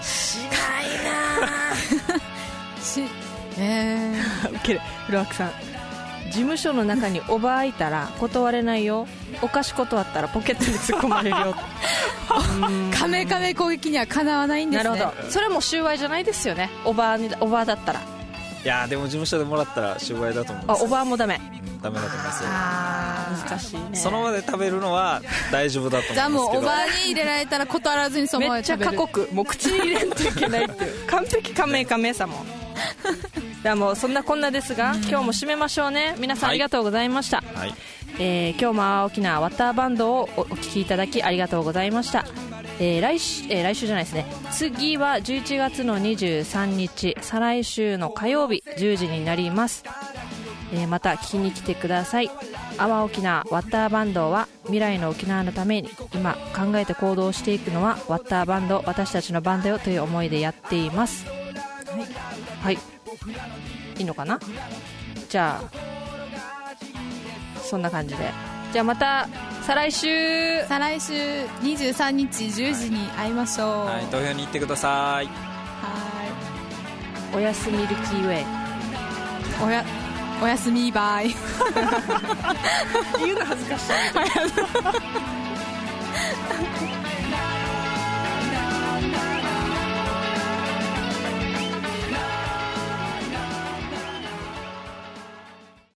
*laughs* し、えウケる。フロアクさん。事務所の中におばあいたら断れないよ。お菓子断ったらポケットに突っ込まれるよ。ー、*laughs* カメカメ攻撃にはかなわないんですね。なるほど。それも収賄じゃないですよね。おばあに、おばあだったら。いやーでも事務所でもらったら終売だと思いまあ、す。おばあもダメ。うんダメだと思いますよ。あー難しいね。その場で食べるのは大丈夫だと思いますけど。じゃあもうおばあに入れられたら断らずにそのままめっちゃ。過酷。もう口に入れんといけないっていう。完璧仮名仮名さもん。じゃあもうそんなこんなですが、今日も締めましょうね。皆さんありがとうございました。はい。えー今日も大きなワッターバンドをおお聞きいただきありがとうございました、えー来週えー来週じゃないですね。次は11月の23日。再来週の火曜日10時になります、えーまた聞きに来てください。阿波沖縄ワッターバンドは未来の沖縄のために今考えて行動していくのはワッターバンド私たちのバンドよという思いでやっています。はい、はい、いいのかな？じゃあそんな感じでじゃあまた再来週再来週23日10時に会いましょう。はい、投票に行ってください。はおやすみルキーウェイい。おや、おやすみバイ。*laughs* 言うの恥ずかしい *laughs*